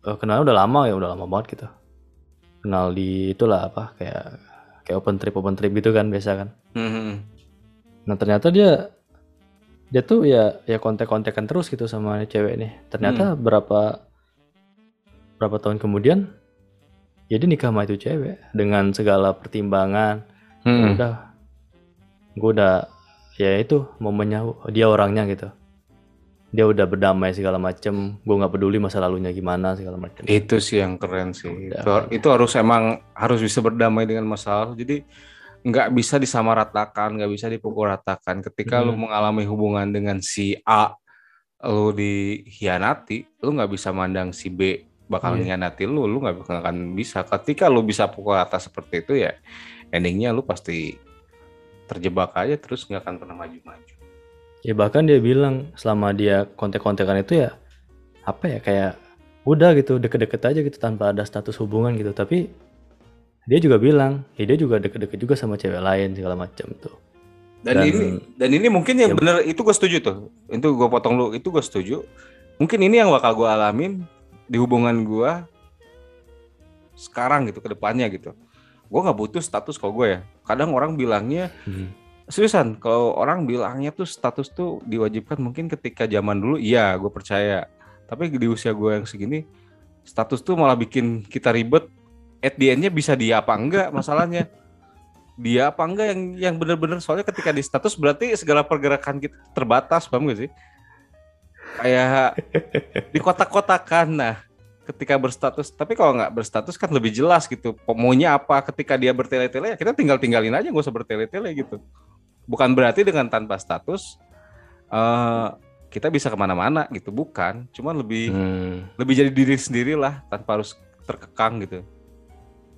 Eh, kenalnya udah lama ya udah lama banget gitu kenal di itulah apa kayak kayak open trip open trip gitu kan biasa kan Hmm. nah ternyata dia dia tuh ya ya kontek-kontekan terus gitu sama cewek nih ternyata berapa berapa tahun kemudian ya dia nikah sama itu cewek dengan segala pertimbangan Ya Hmm. udah gue udah ya itu momennya dia orangnya gitu dia udah berdamai segala macem gue nggak peduli masa lalunya gimana segala macem Itu sih yang keren sih. Itu, itu harus emang harus bisa berdamai dengan masalah. Jadi nggak bisa disamaratakan, nggak bisa dipukul ratakan. Ketika lu Hmm. mengalami hubungan dengan si A, lu dihianati, lu nggak bisa mandang si B bakal Iya. ngianati lu, lu nggak akan bisa. Ketika lu bisa pukul rata seperti itu ya, endingnya lu pasti terjebak aja terus nggak akan pernah maju-maju. Ya bahkan dia bilang selama dia kontek-kontekan itu ya apa ya kayak udah gitu deket-deket aja gitu tanpa ada status hubungan gitu tapi dia juga bilang ya dia juga deket-deket juga sama cewek lain segala macam tuh Dan, Dan- ini dan ini mungkin yang Ya. bener itu gue setuju tuh. Itu gue potong lu, itu gue setuju. Mungkin ini yang bakal gue alamin di hubungan gue sekarang gitu ke depannya gitu. Gue nggak butuh status kalau gue ya. Kadang orang bilangnya seriusan kalau orang bilangnya tuh status tuh diwajibkan mungkin ketika zaman dulu iya gue percaya. Tapi di usia gue yang segini status tuh malah bikin kita ribet. At the end-nya bisa dia apa enggak masalahnya? Dia apa enggak yang yang bener-bener? Soalnya ketika di status berarti segala pergerakan kita terbatas paham gak sih? Kayak di kotak-kotakan nah ketika berstatus tapi kalau nggak berstatus kan lebih jelas gitu. Maunya apa? Ketika dia bertele-tele ya kita tinggal tinggalin aja gak usah bertele-tele gitu. Bukan berarti dengan tanpa status eh kita bisa ke mana-mana gitu bukan. Cuman lebih Hmm, lebih jadi diri sendiri lah tanpa harus terkekang gitu.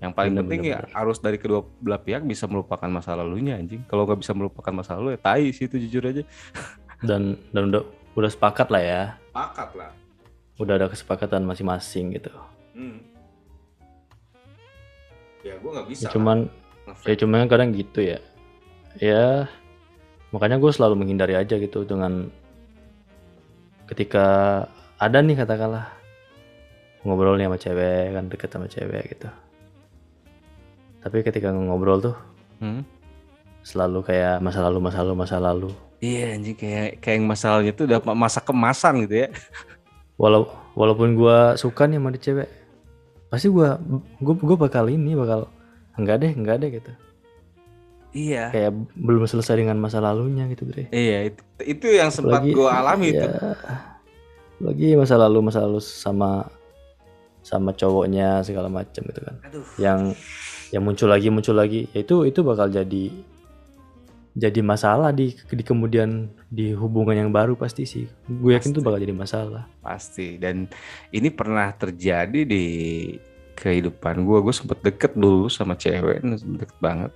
Yang paling Bener, penting bener, ya harus dari kedua belah pihak bisa melupakan masa lalunya anjing. Kalau nggak bisa melupakan masa lalu ya tai sih itu jujur aja. Dan dan udah udah sepakat lah ya. Pakat lah udah ada kesepakatan masing-masing gitu. Hmm. ya gue nggak bisa ya, cuman ya cuman kadang gitu ya. Ya makanya gue selalu menghindari aja gitu dengan ketika ada nih katakanlah ngobrol nih sama cewek kan deket sama cewek gitu. Tapi ketika ngobrol tuh Hmm? selalu kayak masa lalu masa lalu masa lalu. Iya anjing kayak kayak yang masalahnya tuh udah masa kemasan gitu ya walau walaupun gue suka nih sama di cewek pasti gue gue gue bakal ini bakal enggak deh enggak deh gitu. Iya. Kayak belum selesai dengan masa lalunya gitu bre iya itu, itu yang sempat gue alami ya, itu lagi masa lalu masa lalu sama sama cowoknya segala macam gitu kan. Aduh. Yang yang muncul lagi muncul lagi. Ya itu itu bakal jadi jadi masalah di di kemudian di hubungan yang baru pasti sih. Gue yakin itu Pasti. bakal jadi masalah. Pasti. Dan ini pernah terjadi di kehidupan gue gue sempet deket dulu sama cewek deket banget.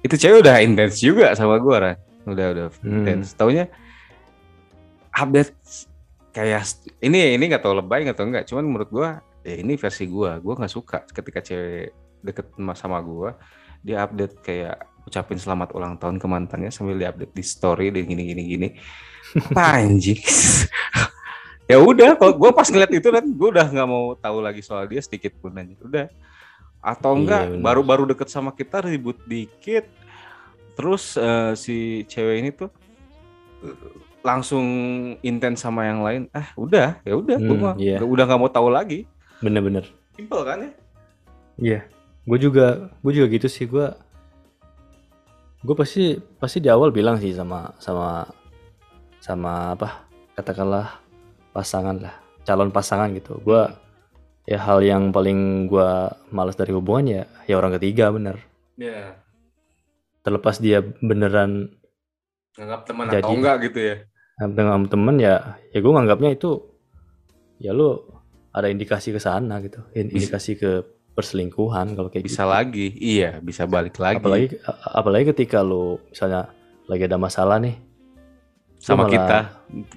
Itu cewek udah intens juga sama gue Ran. Udah udah Hmm. intens taunya update kayak ini ini nggak tahu lebay nggak tahu nggak. Cuman menurut gue ya ini versi gue gue nggak suka ketika cewek deket sama gue dia update kayak ucapin selamat ulang tahun ke mantannya sambil dia update di story di gini gini gini. Apa anjing? Ya udah kalau gue pas ngeliat itu kan gue udah nggak mau tahu lagi soal dia sedikit pun aja udah. Atau Iya, enggak benar. baru-baru deket sama kita ribut dikit. Terus eh, si cewek ini tuh langsung intens sama yang lain. Ah udah ya udah gue Hmm, mah iya. udah nggak mau tahu lagi. Bener-bener. Simpel kan ya? Iya. Gue juga gue juga gitu sih gue gue pasti pasti di awal bilang sih sama sama sama apa katakanlah pasangan lah calon pasangan gitu. Gue ya hal yang paling gue malas dari hubungan ya ya orang ketiga bener. Ya terlepas dia beneran nganggap teman Jadi- atau enggak gitu ya. Dengan temen ya ya gue nganggapnya itu ya lu ada indikasi ke sana gitu indikasi ke perselingkuhan kalau kayak bisa gitu. lagi iya bisa balik lagi. Apalagi apalagi ketika lu misalnya lagi ada masalah nih. Sama malah- kita.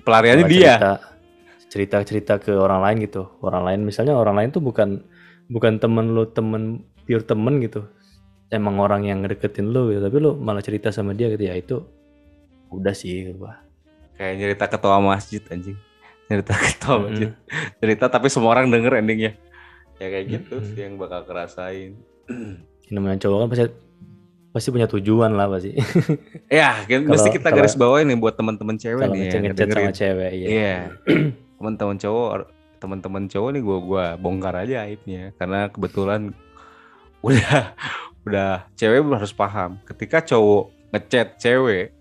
Pelariannya dia. cerita cerita cerita ke orang lain gitu. Orang lain misalnya orang lain tuh bukan bukan temen lu temen pure temen gitu. Emang orang yang ngedeketin lu gitu. Tapi lu malah cerita sama dia gitu. Ya itu udah sih gua kayak nyerita ketua masjid anjing. Nyerita ketua masjid. Cerita tapi semua orang denger endingnya ya kayak gitu Mm-mm. sih yang bakal kerasain. Ini namanya cowok kan pasti pasti punya tujuan lah pasti. Ya kan mesti kita kalau- garis bawain nih buat teman-teman cewek nih yang ngechat sama cewek iya. Iya. teman-teman cowok teman-teman cowok nih gua gua bongkar aja aibnya. Karena kebetulan udah udah cewek harus paham. Ketika cowok ngechat cewek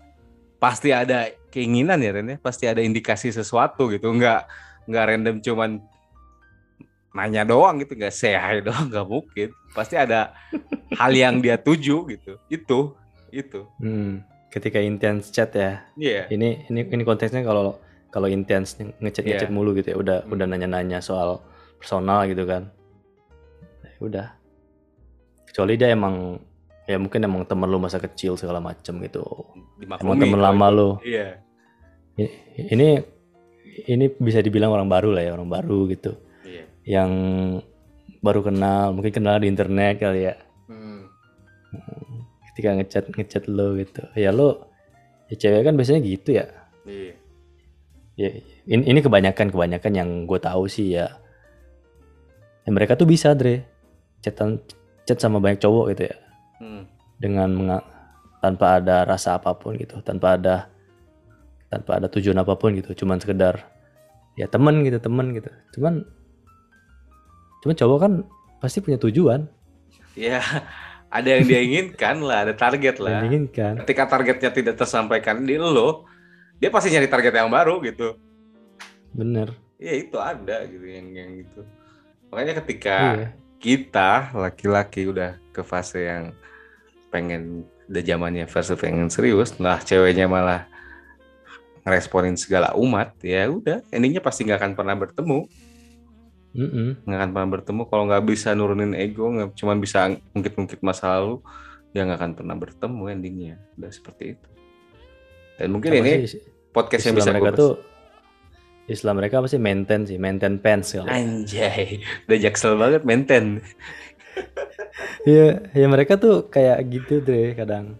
pasti ada keinginan ya Ren ya. Pasti ada indikasi sesuatu gitu. Nggak nggak random cuman nanya doang gitu nggak say hi doang nggak mungkin pasti ada hal yang dia tuju gitu itu itu Hmm, ketika intense chat ya iya ini ini ini konteksnya kalau kalau intens ngechat ngechat Iya. mulu gitu ya udah Hmm. udah nanya-nanya soal personal gitu kan Ya udah kecuali dia emang ya mungkin emang temen lu masa kecil segala macem gitu Dimaklumi emang temen lama itu. lu Iya. I- ini ini bisa dibilang orang baru lah ya orang baru gitu Iya. Yang baru kenal mungkin kenal di internet kali ya. Hmm. ketika ngechat ngechat lo gitu. Ya lo ya cewek kan biasanya gitu ya. Iya. ya ini, ini kebanyakan kebanyakan yang gue tahu sih ya, ya mereka tuh bisa Dre. Chatan chat sama banyak cowok gitu ya. Hmm. dengan menga- tanpa ada rasa apa pun gitu. Tanpa ada tanpa ada tujuan apa pun gitu. Cuman sekedar ya temen gitu temen gitu. Cuman cuman cowok kan pasti punya tujuan Ya, ada yang dia inginkan lah, ada target yang lah. diinginkan Ketika targetnya tidak tersampaikan di lo, dia pasti nyari target yang baru gitu. bener Ya itu ada gitu yang yang gitu. Makanya ketika iya kita laki-laki udah ke fase yang pengen udah zamannya fase pengen serius, nah ceweknya malah ngeresponin segala umat, ya udah, endingnya pasti nggak akan pernah bertemu. Mm-mm. nggak akan pernah bertemu. Kalau nggak bisa nurunin ego nggak cuma bisa ngungkit-ngungkit masa lalu ya nggak akan pernah bertemu endingnya. Udah seperti itu. Dan mungkin Apa ini sih podcast yang istilah bisa mereka gua tuh istilah mereka apa sih? Maintain sih maintain pants kalau anjay. Udah jaksel banget maintain. Iya, ya mereka tuh kayak gitu deh kadang.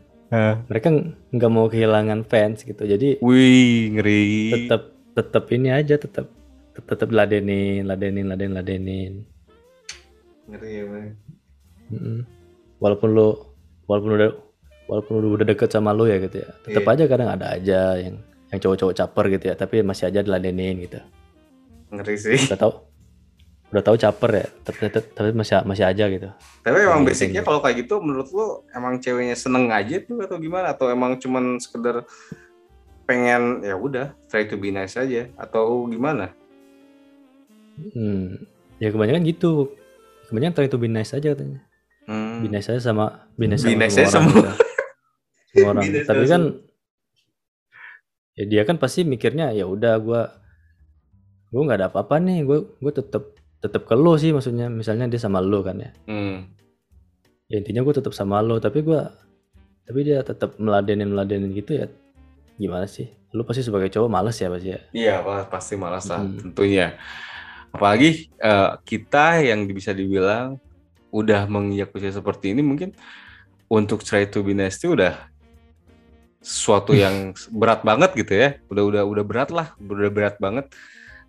Mereka ng- nggak mau kehilangan fans gitu. Jadi wih ngeri. tetap tetap ini aja tetap tetap ladenin, ladenin, ladenin, ladenin. ngeri ya Bang. Walaupun lu walaupun udah walaupun lu udah deket sama lu ya gitu ya. Tetap Iya. aja kadang ada aja yang yang cowok-cowok caper gitu ya, tapi masih aja diladenin gitu. ngeri sih Udah tahu udah tahu caper ya, tapi, tapi, tapi masih masih aja gitu. tapi emang basicnya kalau kayak gitu menurut lu emang ceweknya seneng aja tuh atau gimana atau emang cuman sekedar pengen ya udah try to be nice aja atau gimana Hmm. Ya kebanyakan gitu. Kebanyakan try to be nice aja katanya. Hmm. Be nice aja sama be nice Be sama nice semua aja orang. semua. gitu. Semua orang. Nice Tapi kan ya dia kan pasti mikirnya ya udah gua gua nggak ada apa-apa nih, gua gua tetep tetep ke lo sih maksudnya. Misalnya dia sama lo kan ya. Hmm. Ya intinya gua tetep sama lo, tapi gua tapi dia tetap meladenin meladenin gitu ya. Gimana sih? Lu pasti sebagai cowok males ya pasti ya. Iya, pa- pasti malas lah Hmm. tentunya. Apalagi eh, kita yang bisa dibilang udah menginjak usia seperti ini mungkin untuk try to be itu udah sesuatu yang berat banget gitu ya. Udah udah udah berat lah, udah berat banget.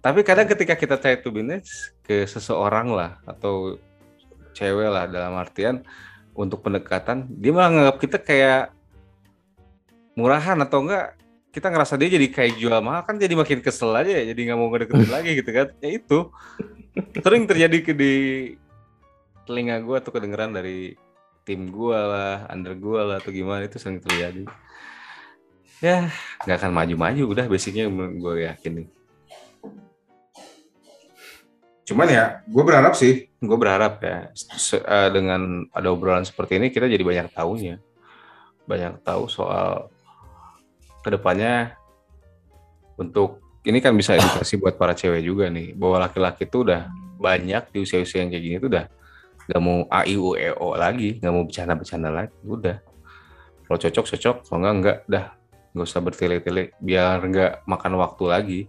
Tapi kadang ketika kita try to be nice ke seseorang lah atau cewek lah dalam artian untuk pendekatan, dia malah nganggap kita kayak murahan atau enggak kita ngerasa dia jadi kayak jual mahal kan jadi makin kesel aja ya jadi nggak mau ngedeketin lagi gitu kan. Ya itu. Sering terjadi ke di telinga gue atau kedengeran dari tim gue lah under gue lah atau gimana itu sering terjadi. Ya nggak akan maju-maju udah basicnya gue yakin nih cuman ya gue berharap sih. Gue berharap ya se- eh, dengan ada obrolan seperti ini kita jadi banyak tahunya. Banyak tahu soal ke depannya untuk ini kan bisa edukasi buat para cewek juga nih bahwa laki-laki itu udah banyak di usia-usia yang kayak gini tuh udah nggak mau a i u e o lagi nggak mau bercanda-bercanda lagi udah. Kalau cocok cocok kalau enggak enggak dah. Nggak usah bertele-tele biar nggak makan waktu lagi.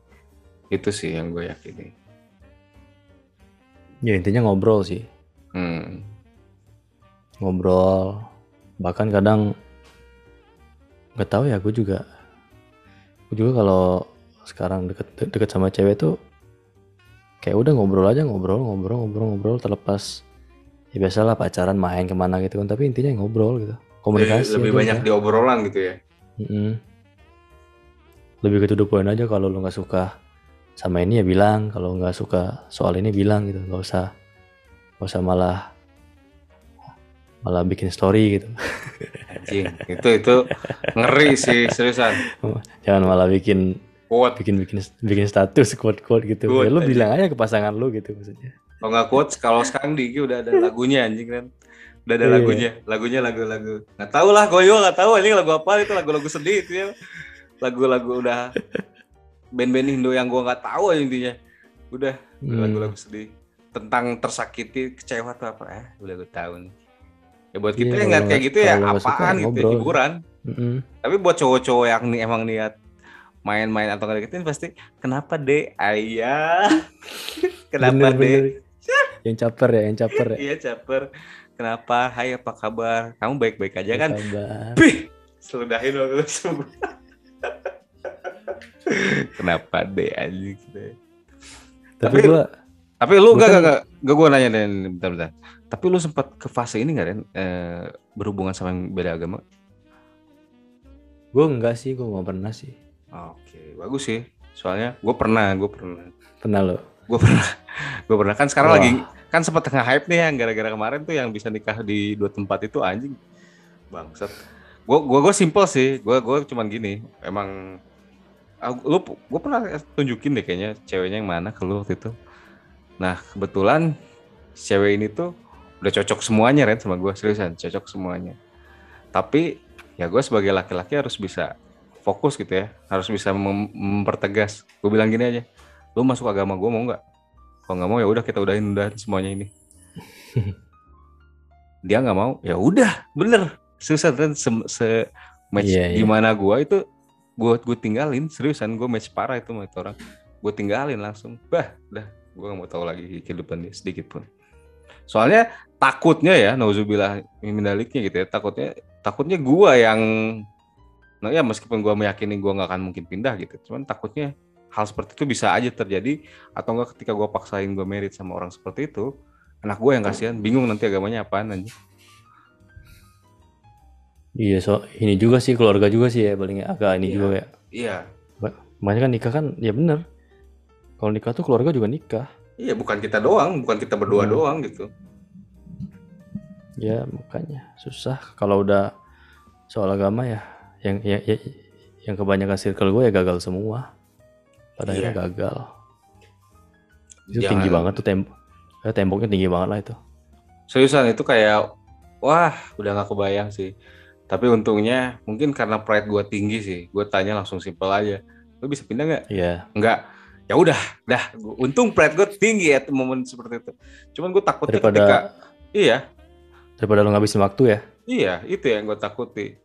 Itu sih yang gue yakini. Ya intinya ngobrol sih. hmm. ngobrol. Bahkan kadang nggak tahu ya gue juga gue juga kalau sekarang deket deket sama cewek tuh kayak udah ngobrol aja ngobrol ngobrol ngobrol ngobrol terlepas. Ya biasalah pacaran main ke mana gitu kan tapi intinya ngobrol gitu. Komunikasi lebih aja banyak udah. di obrolan gitu ya? Mm-mm. lebih ke to the point aja kalau lo nggak suka sama ini ya bilang. Kalau nggak suka soal ini bilang gitu. Nggak usah nggak usah malah malah bikin story gitu anjing itu itu ngeri sih seriusan jangan malah bikin kuat bikin bikin bikin status quote quote gitu Quote, ya lu bilang aja ke pasangan lu gitu maksudnya Kalau nggak quote, kalau sekarang di udah ada lagunya anjing kan. Udah ada Iya. lagunya, lagunya lagu-lagu. Nggak tahu lah, gue juga nggak tahu anjing lagu apa itu lagu-lagu sedih itu ya. Lagu-lagu udah band-band Indo yang gua nggak tahu aja intinya. Udah Hmm. lagu-lagu sedih tentang tersakiti, kecewa tuh apa ya? Udah gue tahu nih. Ya buat kita Iya, yang kalau ngeliat kayak gitu ya apaan gitu ya, hiburan. Tapi buat cowok-cowok yang nih emang niat main-main atau nggak deketin pasti kenapa deh ayah kenapa deh. Yang caper ya, yang caper ya. iya caper kenapa hai apa kabar kamu baik-baik aja kan Kabar. Pih, seludahin waktu semua. Kenapa deh anjing gitu. Tapi Tapi- gua Tapi lu Gua gak, gak, gak, gak gue nanya deh, bentar, bentar. Tapi lu sempat ke fase ini gak, Ren? Eh, berhubungan sama yang beda agama? gua enggak sih, gua nggak pernah sih. Oke, bagus sih. Soalnya gue pernah, gue pernah. Pernah lo. Gue pernah. Gue pernah. Kan sekarang Wah. lagi, kan sempat tengah hype nih yang gara-gara kemarin tuh yang bisa nikah di dua tempat itu anjing. Bangsat. Gue gua, gua simple sih. Gue gua cuman gini. Emang ah, lu gue pernah tunjukin deh kayaknya ceweknya yang mana ke lu waktu itu. Nah kebetulan cewek ini tuh udah cocok semuanya Ren sama gue seriusan cocok semuanya. Tapi ya gue sebagai laki-laki harus bisa fokus gitu ya, harus bisa mem- mempertegas. Gue bilang gini aja, lu masuk agama gue mau nggak? Kalau nggak mau ya udah kita udahin udahin semuanya ini. Dia nggak mau, ya udah bener seriusan Ren se, se match Iya, iya. gimana gue itu gue gue tinggalin seriusan gue match parah itu sama itu orang gue tinggalin langsung bah udah gue gak mau tahu lagi kehidupan dia sedikit pun soalnya takutnya ya nauzubillah mindaliknya gitu ya takutnya takutnya gue yang nah ya meskipun gue meyakini gue nggak akan mungkin pindah gitu cuman takutnya hal seperti itu bisa aja terjadi atau enggak ketika gue paksain gue merit sama orang seperti itu anak gue yang kasihan bingung nanti agamanya apaan aja Iya, so ini juga sih keluarga juga sih ya paling agak ini Iya. juga ya. iya Makanya kan nikah kan ya bener. Kalau nikah tuh keluarga juga nikah. Iya bukan kita doang bukan kita berdua Hmm. doang gitu Ya makanya susah kalau udah soal agama ya yang ya, ya- yang kebanyakan circle gue ya gagal semua. Pada Iya. akhirnya gagal. Itu Jangan- tinggi banget tuh tembok. Ya, temboknya tinggi banget lah itu. seriusan itu kayak wah udah nggak kebayang sih tapi untungnya mungkin karena pride gue tinggi sih gue tanya langsung simpel aja lo bisa pindah nggak Iya. nggak ya udah dah. Untung pride gue tinggi ya momen seperti itu. Cuman gue takutnya Daripada ketika iya. daripada lo ngabisin waktu ya. iya itu yang gue takuti.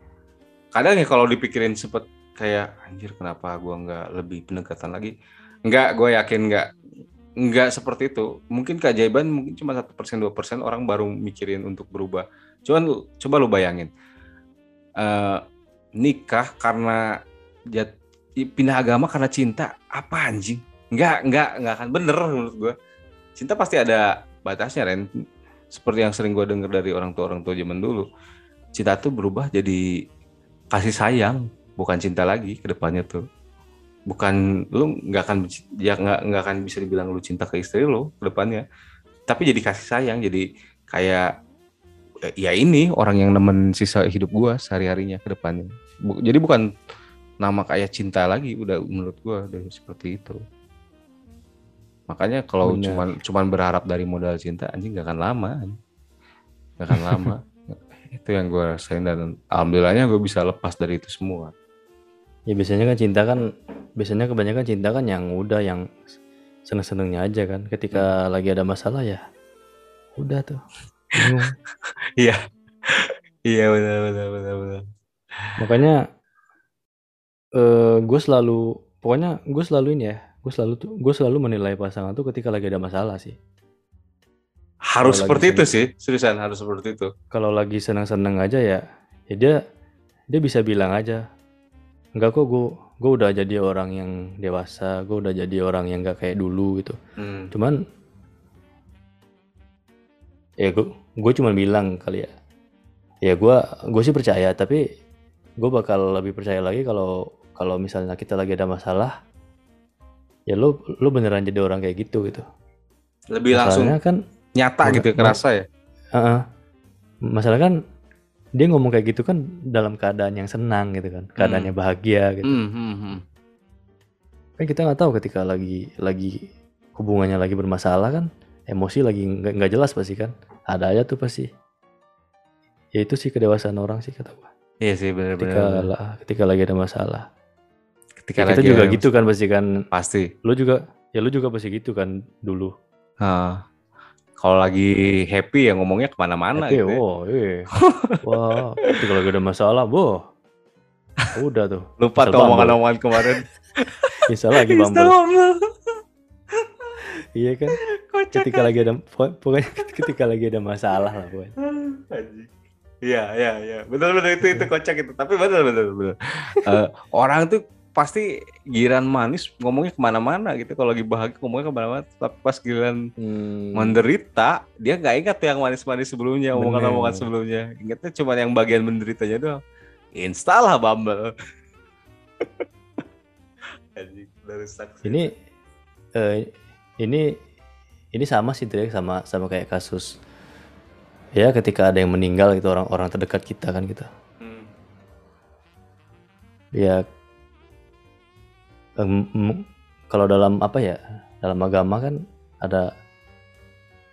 Kadang ya kalau dipikirin sempet kayak anjir kenapa gue nggak lebih pendekatan lagi? Nggak gue yakin nggak nggak seperti itu. Mungkin keajaiban mungkin cuma satu persen dua persen orang baru mikirin untuk berubah. Cuman lu- coba lu bayangin. Eh, nikah karena jat, pindah agama karena cinta? Apa anjing nggak nggak nggak akan bener menurut gue cinta pasti ada batasnya Ren. Seperti yang sering gue denger dari orang tua orang tua zaman dulu cinta tuh berubah jadi kasih sayang bukan cinta lagi ke depannya tuh. Bukan lu nggak akan ya nggak nggak akan bisa dibilang lu cinta ke istri lu ke depannya. Tapi jadi kasih sayang jadi kayak ya ini orang yang nemen sisa hidup gua sehari harinya ke depannya. Jadi bukan nama kayak cinta lagi udah menurut gua udah seperti itu makanya kalau Benar. cuman cuman berharap dari modal cinta anjing nggak akan lama nggak akan lama itu yang gue rasain dan alhamdulillahnya gue bisa lepas dari itu semua Ya biasanya kan cinta kan biasanya kebanyakan cinta kan yang udah yang seneng-senengnya aja kan. Ketika lagi ada masalah ya udah tuh. Iya iya benar benar benar benar Makanya eh gue selalu pokoknya gue selalu ini ya. Gue selalu tuh gue selalu menilai pasangan tuh ketika lagi ada masalah sih. harus Kalau seperti itu sih seriusan harus seperti itu Kalau lagi seneng-seneng aja ya ya dia dia bisa bilang aja enggak kok gue gue udah jadi orang yang dewasa gue udah jadi orang yang gak kayak dulu gitu Hmm. cuman ya gue gue cuma bilang kali ya ya gue gue sih percaya tapi gue bakal lebih percaya lagi kalau kalau misalnya kita lagi ada masalah ya lo lo beneran jadi orang kayak gitu gitu. Lebih langsung masalahnya kan nyata gitu kerasa ya? Heeh. masalah kan dia ngomong kayak gitu kan dalam keadaan yang senang gitu kan keadaannya bahagia gitu. Hmm, hmm, hmm. kan kita nggak tahu ketika lagi lagi hubungannya lagi bermasalah kan emosi lagi nggak jelas pasti kan. Ada aja tuh pasti. Ya itu sih kedewasaan orang sih kata gua. Iya sih ketika benar-benar lah ketika lagi ada masalah ketika Ya, kita lagi juga emosi. gitu kan pasti kan. pasti Lu juga ya lu juga pasti gitu kan dulu. Nah, kalau lagi happy ya ngomongnya ke mana-mana Happy, gitu ya. oh, eh. Wah, tapi kalau ada masalah, boh. Udah tuh. lupa tuh omongan-omongan kemarin Bisa lagi Bumble. Iya kan? Kocak Ketika lagi ada pokok- pokoknya ketika lagi ada masalah lah pokoknya. Iya, iya, iya. Betul betul itu itu kocak itu. Tapi betul betul betul. Eh, orang tuh pasti giran manis ngomongnya ke mana-mana gitu. Kalau lagi bahagia ngomongnya ke mana-mana. Tapi pas giliran Hmm. menderita, dia nggak ingat yang manis-manis sebelumnya, omongan-omongan sebelumnya. Ingatnya cuma yang bagian menderitanya doang. Install lah Bumble. Ini eh, ini ini sama sih Drake sama sama kayak kasus ya ketika ada yang meninggal gitu orang-orang terdekat kita kan gitu. Hmm. Ya em, kalau dalam apa ya dalam agama kan ada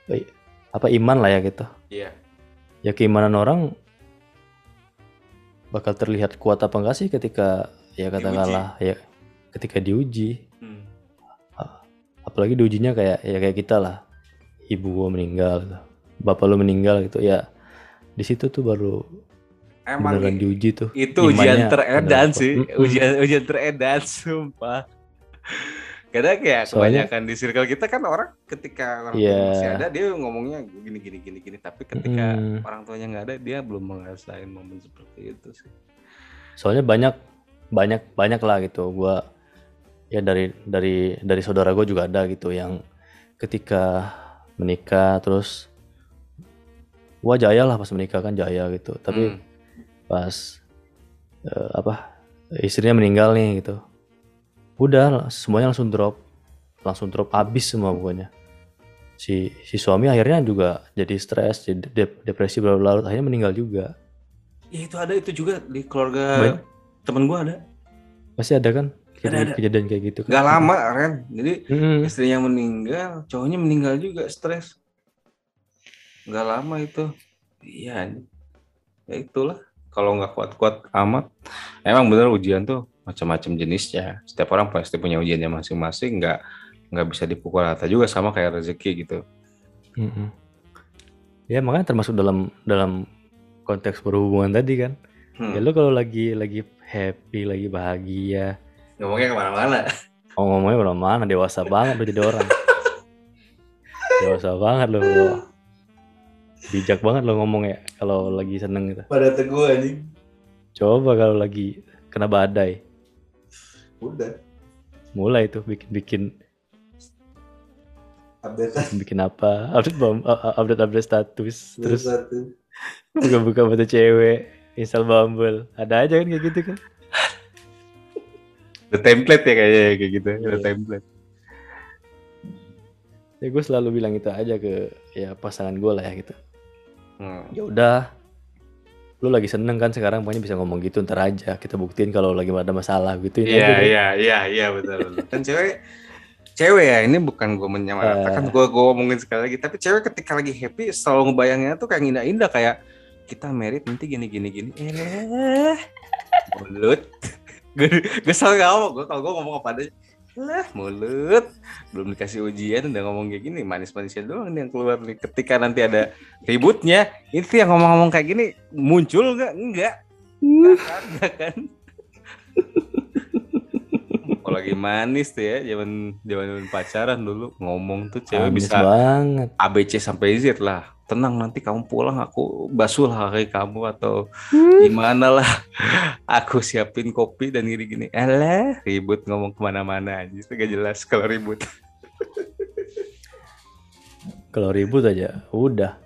eh, apa iman lah ya gitu. Iya. Ya keimanan orang bakal terlihat kuat apa enggak sih ketika ya katakanlah ya ketika diuji Hmm. apalagi diujinya kayak ya kayak kita lah ibu gua meninggal gitu. bapak lu meninggal gitu ya di situ tuh baru Emang beneran diuji tuh itu ujian teredan sih, ujian ujian teredan sumpah. Kadang kayak Soalnya- kebanyakan di circle kita kan orang ketika orang tua masih ada dia ngomongnya gini gini gini gini, tapi ketika Mm. orang tuanya nggak ada dia belum ngerasain momen seperti itu sih. soalnya banyak banyak banyak lah gitu gua ya dari dari dari saudara gue juga ada gitu yang ketika menikah terus wah jaya lah pas menikah kan jaya gitu tapi Hmm. Pas eh, apa istrinya meninggal nih gitu udah semuanya langsung drop langsung drop habis semua pokoknya si si suami akhirnya juga jadi stres jadi dep- depresi berlarut akhirnya meninggal juga Ya, itu ada itu juga di keluarga Baik. temen gua ada. pasti ada kan kejadian, ada. kejadian kayak gitu kan Gak lama Ren, jadi Mm-mm. istrinya meninggal, cowoknya meninggal juga stres. Gak lama itu. Iya. Ya itulah. Kalau nggak kuat-kuat amat, emang bener ujian tuh macam-macam jenisnya. Setiap orang pasti punya ujiannya masing-masing. Nggak nggak bisa dipukul rata juga sama kayak rezeki gitu. Mm-mm. ya makanya termasuk dalam dalam konteks berhubungan tadi kan Hmm. ya lu kalau lagi lagi happy lagi bahagia Ngomongnya ke mana-mana. Oh, ngomongnya belum mana dewasa banget lo jadi orang. dewasa banget lo. Bijak banget lo ngomong ya kalau lagi seneng gitu. Pada teguh anjing. Coba kalau lagi kena badai, Udah. mulai tuh bikin-bikin Update bikin apa? Update bom, update update status, terus satu. buka-buka foto cewek, install Bumble. Ada aja kan kayak gitu kan. The template ya kayaknya ya, kayak gitu. Iya. The template. Ya gue selalu bilang itu aja ke ya pasangan gue lah ya gitu. Hmm. Ya udah, lu lagi seneng kan sekarang pokoknya bisa ngomong gitu ntar aja kita buktiin kalau lagi ada masalah gitu Iya iya iya iya betul. Kan cewek cewek ya ini bukan gue menyamaratakan gue gue ngomongin sekali lagi. Tapi cewek ketika lagi happy selalu ngebayanginnya tuh kayak indah-indah kayak kita merit nanti gini gini gini. Eh mulut. Gue gue selalu ngomong gue kalau gue ngomong apa adanya lah. Mulut. Belum dikasih ujian udah ngomong kayak gini manis-manisnya doang nih yang keluar nih. Ketika nanti ada ributnya itu yang ngomong-ngomong kayak gini muncul nggak? Enggak enggak kan enggak kan lagi manis tuh ya zaman zaman pacaran dulu. Ngomong tuh cewek Manis bisa banget. ABC sampai Z lah. Tenang nanti kamu pulang aku basuh lah kaki kamu atau gimana lah. Aku siapin kopi dan gini-gini. Alah ribut ngomong ke mana-mana aja itu gak jelas kalau ribut. Kalau ribut aja, udah.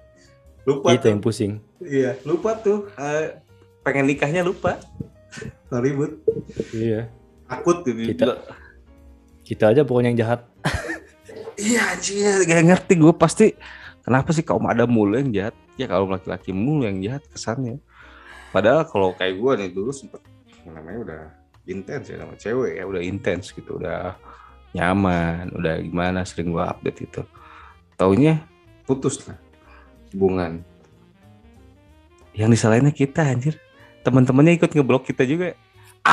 lupa Itu yang pusing. iya lupa tuh. Eh, pengen nikahnya lupa. Kalau ribut Iya. Akut gitu Kita- Kita aja pokoknya yang jahat. Iya anjir, gak ngerti gue pasti kenapa sih kaum ada mulu yang jahat? Ya kalau laki-laki mulu yang jahat kesannya. Padahal kalau kayak gue nih dulu sempet namanya udah intens ya sama cewek ya udah intens gitu udah nyaman udah gimana sering gue update itu taunya putus lah hubungan yang disalahinnya kita anjir teman-temannya ikut ngeblok kita juga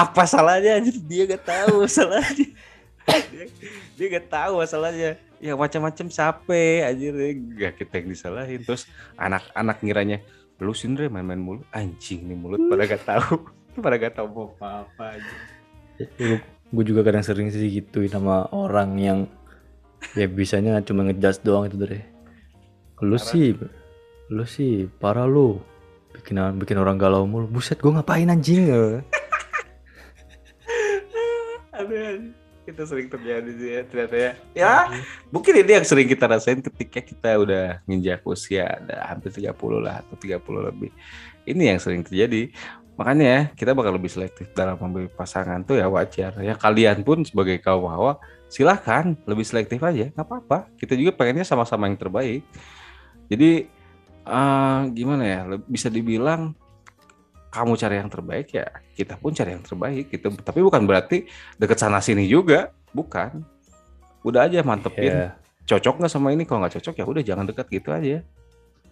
apa salahnya? Anjir dia gak tahu salahnya dia, dia gak tahu masalahnya. Ya macam-macam sape anjir. Gak kita yang disalahin. Terus anak-anak ngiranya lu sindre main-main mulut. Anjing nih mulut pada gak tahu. Pada gak tahu mau apa-apa aja gue juga kadang sering sih gituin sama orang yang ya bisanya cuma ngejudge doang itu deh lu sih lu sih parah lu. Bikin bikin orang galau mulu. Buset gue ngapain anjing itu sering terjadi sih ya ternyata ya. Ya, mungkin ini yang sering kita rasain ketika kita udah nginjak usia ada hampir 30 lah atau 30 lebih. Ini yang sering terjadi. Makanya ya, kita bakal lebih selektif dalam memilih pasangan tuh ya wajar. Ya kalian pun sebagai kaum hawa silahkan lebih selektif aja, nggak apa-apa. Kita juga pengennya sama-sama yang terbaik. Jadi uh, gimana ya? Bisa dibilang kamu cari yang terbaik ya kita pun cari yang terbaik gitu. Tapi bukan berarti deket sana sini juga. Bukan. Udah aja mantepin. Yeah. cocok nggak sama ini? Kalau nggak cocok ya udah jangan dekat gitu aja.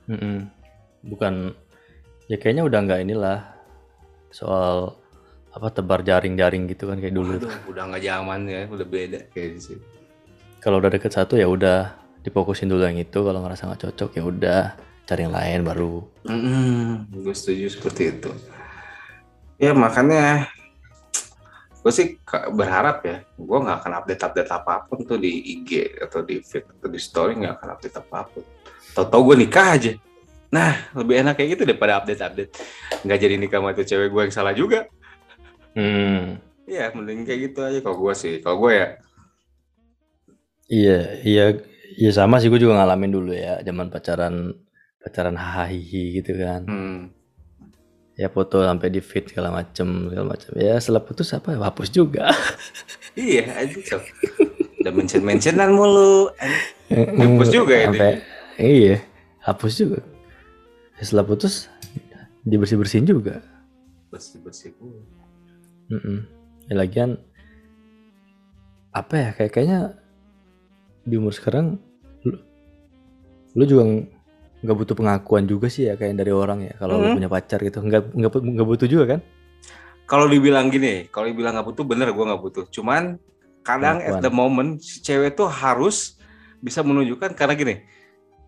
Mm -mm. bukan. Ya kayaknya udah nggak inilah soal apa tebar jaring-jaring gitu kan kayak dulu Waduh, udah nggak zaman ya. Udah beda kayak sih kalau udah deket satu ya udah difokusin dulu yang itu. Kalau ngerasa nggak cocok ya udah cari yang lain baru. Mm -hmm. Gue setuju seperti itu ya makanya gue sih berharap ya gue nggak akan update update apa pun tuh di IG atau di feed atau di story nggak akan update apa pun. Tau tau gue nikah aja. Nah lebih enak kayak gitu daripada update update. Nggak jadi nikah sama itu cewek gue yang salah juga. Hmm. Iya mending kayak gitu aja kalau gue sih. Kalau gue ya. Iya iya iya sama sih gue juga ngalamin dulu ya zaman pacaran pacaran hahihi gitu kan. Hmm ya foto sampai di feed segala macem segala macam ya setelah putus apa? Hapus juga. Iya aja udah mention mentionan mulu hapus juga ya sampai, iya hapus juga. Ya, setelah putus dibersih bersihin juga. Bersih bersih mm -mm. ya lagian apa ya kayak kayaknya di umur sekarang lu, lu juga nggak butuh pengakuan juga sih ya kayak dari orang ya kalau hmm. punya pacar gitu. Nggak nggak nggak butuh juga kan? Kalau dibilang gini kalau dibilang nggak butuh bener gue nggak butuh. Cuman kadang pengakuan. at the moment si cewek tuh harus bisa menunjukkan karena gini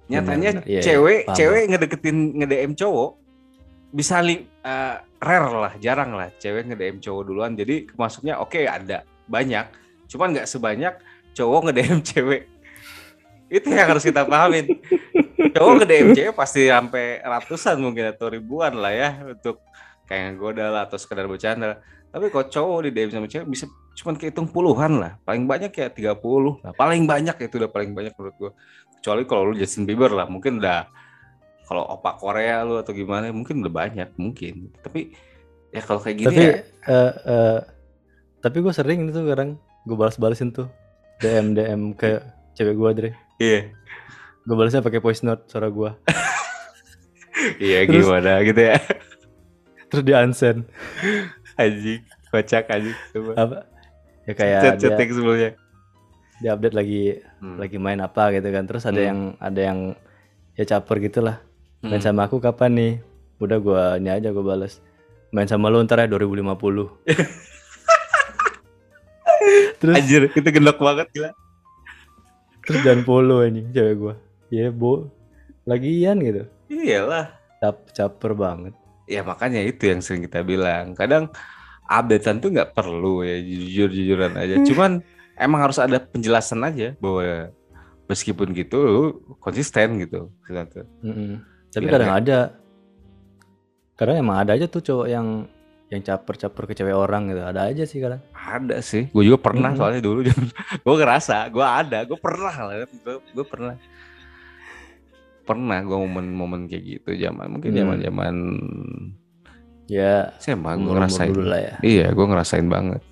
nyatanya bener, bener. Ya, cewek ya, cewek ngedeketin ngedm cowok bisa li, uh, rare lah jarang lah cewek ngedm cowok duluan. Jadi maksudnya oke okay, ada banyak cuman nggak sebanyak cowok ngedm cewek. Itu yang harus kita pahamin cowok ke DMC pasti sampai ratusan mungkin atau ribuan lah ya untuk kayak goda lah atau sekedar bercanda. Tapi kok cowok di DM sama cewek bisa cuma kehitung puluhan lah. Paling banyak ya 30 lah. Paling banyak itu udah paling banyak menurut gua. Kecuali kalau lu Justin Bieber lah mungkin udah kalau opa Korea lu atau gimana mungkin udah banyak mungkin. Tapi ya kalau kayak gini tapi, ya. uh, uh, tapi gue sering itu kadang gue balas-balasin tuh. DM DM ke cewek gue Dre. Iya. Gue balasnya pakai voice note suara gue. iya gimana gitu ya. Terus di unsend. Anjing, kocak anjing. Coba. Apa? Ya kayak chat chatting sebelumnya. Dia update lagi hmm. lagi main apa gitu kan. Terus ada hmm. yang ada yang ya caper gitu lah. Main hmm. sama aku kapan nih? Udah gue ini aja gue balas. Main sama lu ntar ya 2050. Terus Anjir, itu gendok banget gila terus jangan follow ini cewek gue ya bo. Lagian gitu. Iyalah. Cap caper banget. Ya makanya itu yang sering kita bilang. Kadang updatean tuh nggak perlu ya jujur jujuran aja. Hmm. cuman emang harus ada penjelasan aja bahwa meskipun gitu lu konsisten gitu. Mm -hmm. tapi kadang ya. ada. Kadang emang ada aja tuh cowok yang yang caper-caper ke cewek orang gitu. Ada aja sih kadang. Ada sih. Gue juga pernah hmm. soalnya dulu. Gue ngerasa gue ada. Gue pernah lah. Gue pernah pernah gue momen-momen kayak gitu zaman mungkin hmm. zaman zaman ya saya mah gue ngerasain. dulu lah ya. iya gue ngerasain banget.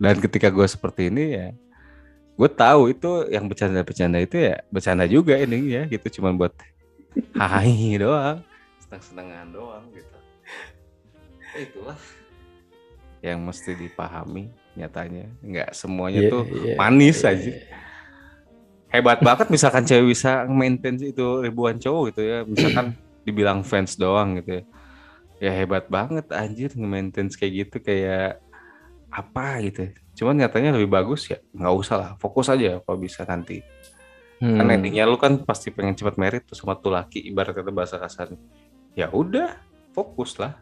Dan ketika gue seperti ini ya gue tahu itu yang bercanda-bercanda itu ya bercanda juga ini ya gitu cuman buat hai doang senang-senangan doang gitu. Ya itulah yang mesti dipahami nyatanya. Nggak semuanya yeah, tuh yeah, manis yeah, aja hebat banget misalkan cewek bisa maintain itu ribuan cowok gitu ya misalkan dibilang fans doang gitu ya ya hebat banget anjir nge-maintain kayak gitu kayak apa gitu. Cuman nyatanya lebih bagus ya nggak usah lah, fokus aja kalau bisa nanti. Kan Hmm. endingnya lu kan pasti pengen cepat merit tuh sama tuh laki ibarat kata bahasa kasar. Ya udah, fokus lah.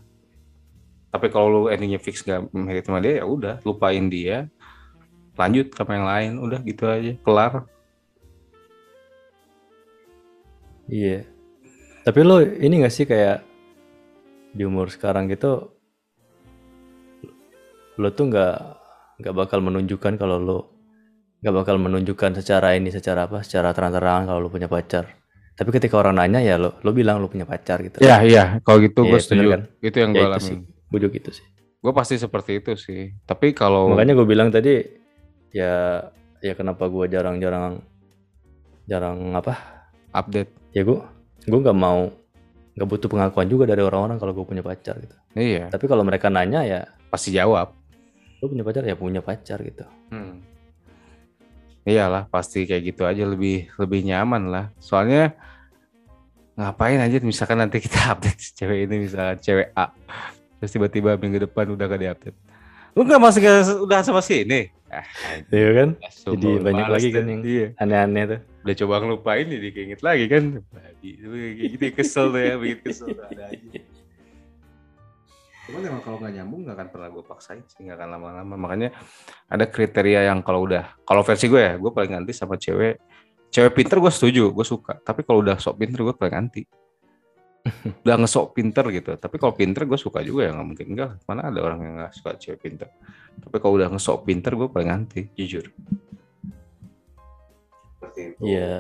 Tapi kalau lu endingnya fix gak merit sama dia ya udah, lupain dia. Lanjut sama yang lain, udah gitu aja, kelar. Iya. Tapi lo ini gak sih kayak di umur sekarang gitu, lo tuh nggak nggak bakal menunjukkan kalau lo nggak bakal menunjukkan secara ini secara apa secara terang-terangan kalau lo punya pacar. Tapi ketika orang nanya ya lo lo bilang lo punya pacar gitu. Ya, iya, kalau gitu Iya, gue setuju. kan? Itu yang Ya gue sih, gue juga gitu sih. Gue pasti seperti itu sih. Tapi kalau Makanya gue bilang tadi ya ya kenapa gue jarang-jarang jarang apa update, ya gue gue nggak mau nggak butuh pengakuan juga dari orang-orang kalau gue punya pacar gitu. iya, Tapi kalau mereka nanya ya pasti jawab. lo punya pacar ya punya pacar gitu. Hmm. Iyalah, pasti kayak gitu aja lebih lebih nyaman lah. Soalnya ngapain aja misalkan nanti kita update cewek ini misalkan cewek A terus tiba-tiba minggu depan udah gak diupdate. Lu nggak masih nggak udah sama si ini? Ah, Iya kan? langsung Jadi banyak lagi kan yang iya. aneh-aneh tuh. Udah coba ngelupain jadi keinget lagi kan. Gitu kesel tuh ya, bikin kesel tuh ada aja. Cuman emang kalau nggak nyambung nggak akan pernah gue paksain sih, nggak akan lama-lama. Makanya ada kriteria yang kalau udah, kalau versi gue ya, gue paling anti sama cewek. Cewek pinter gue setuju, gue suka. Tapi kalau udah sok pinter gue paling anti. udah ngesok pinter gitu. Tapi kalau pinter gue suka juga ya, nggak mungkin enggak. Mana ada orang yang nggak suka cewek pinter. Tapi kalau udah ngesok pinter gue paling anti, jujur. Seperti itu. Iya,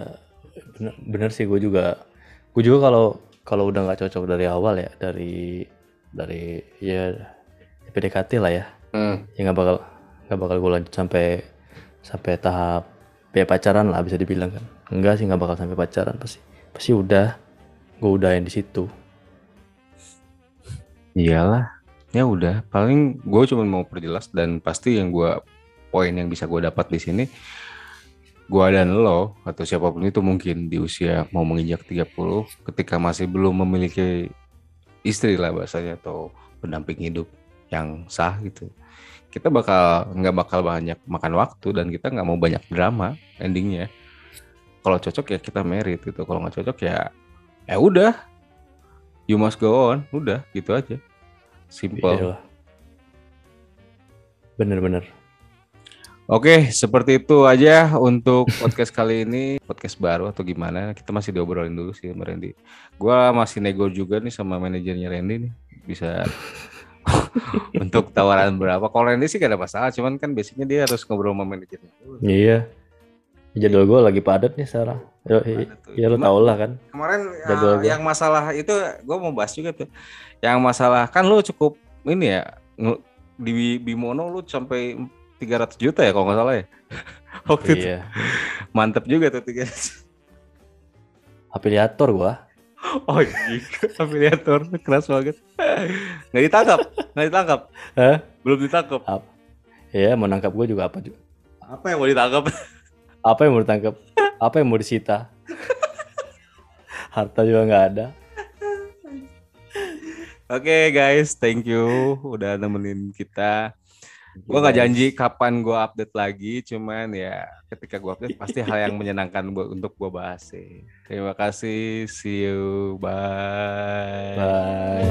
bener, bener sih gue juga. Gue juga kalau kalau udah nggak cocok dari awal ya, dari dari ya PDKT lah ya, Hmm. ya nggak bakal nggak bakal gue lanjut sampai sampai tahap ya pacaran lah bisa dibilang kan. Enggak sih nggak bakal sampai pacaran pasti pasti udah gue udahin di situ. Iyalah, ya udah. Paling gue cuma mau perjelas dan pasti yang gue poin yang bisa gue dapat di sini, gue dan lo atau siapa pun itu mungkin di usia mau menginjak 30 ketika masih belum memiliki istri lah bahasanya atau pendamping hidup yang sah gitu. Kita bakal nggak bakal banyak makan waktu dan kita nggak mau banyak drama endingnya. Kalau cocok ya kita merit gitu. Kalau nggak cocok ya ya udah. You must go on, udah gitu aja. Simple. Iyalah. Bener-bener. Oke, seperti itu aja untuk podcast kali ini. Podcast baru atau gimana? Kita masih diobrolin dulu sih sama Randy. Gua masih nego juga nih sama manajernya Randy nih. Bisa untuk tawaran berapa. Kalau Randy sih gak ada masalah, cuman kan basicnya dia harus ngobrol sama manajernya dulu. Iya. Jadwal gue lagi padat nih sekarang. Padat tuh. ya lo tau lah kan. Kemarin Jadwal uh, yang masalah itu gue mau bahas juga tuh. Yang masalah kan lu cukup ini ya di Bimono lu sampai 300 juta ya kalau nggak salah ya. Waktu itu Iya. mantep juga tuh 300. Afiliator gua. Oh iya, afiliator keras banget. Nggak ditangkap, nggak ditangkap, Hah? belum ditangkap. Iya, mau nangkap gue juga apa juga. Apa yang mau ditangkap? Apa yang mau ditangkap? Apa yang mau disita? Harta juga nggak ada. Oke guys, thank you udah nemenin kita. Gua nggak janji kapan gua update lagi, cuman ya ketika gua update pasti hal yang menyenangkan buat untuk gua bahas sih. Terima kasih, see you, bye. Bye.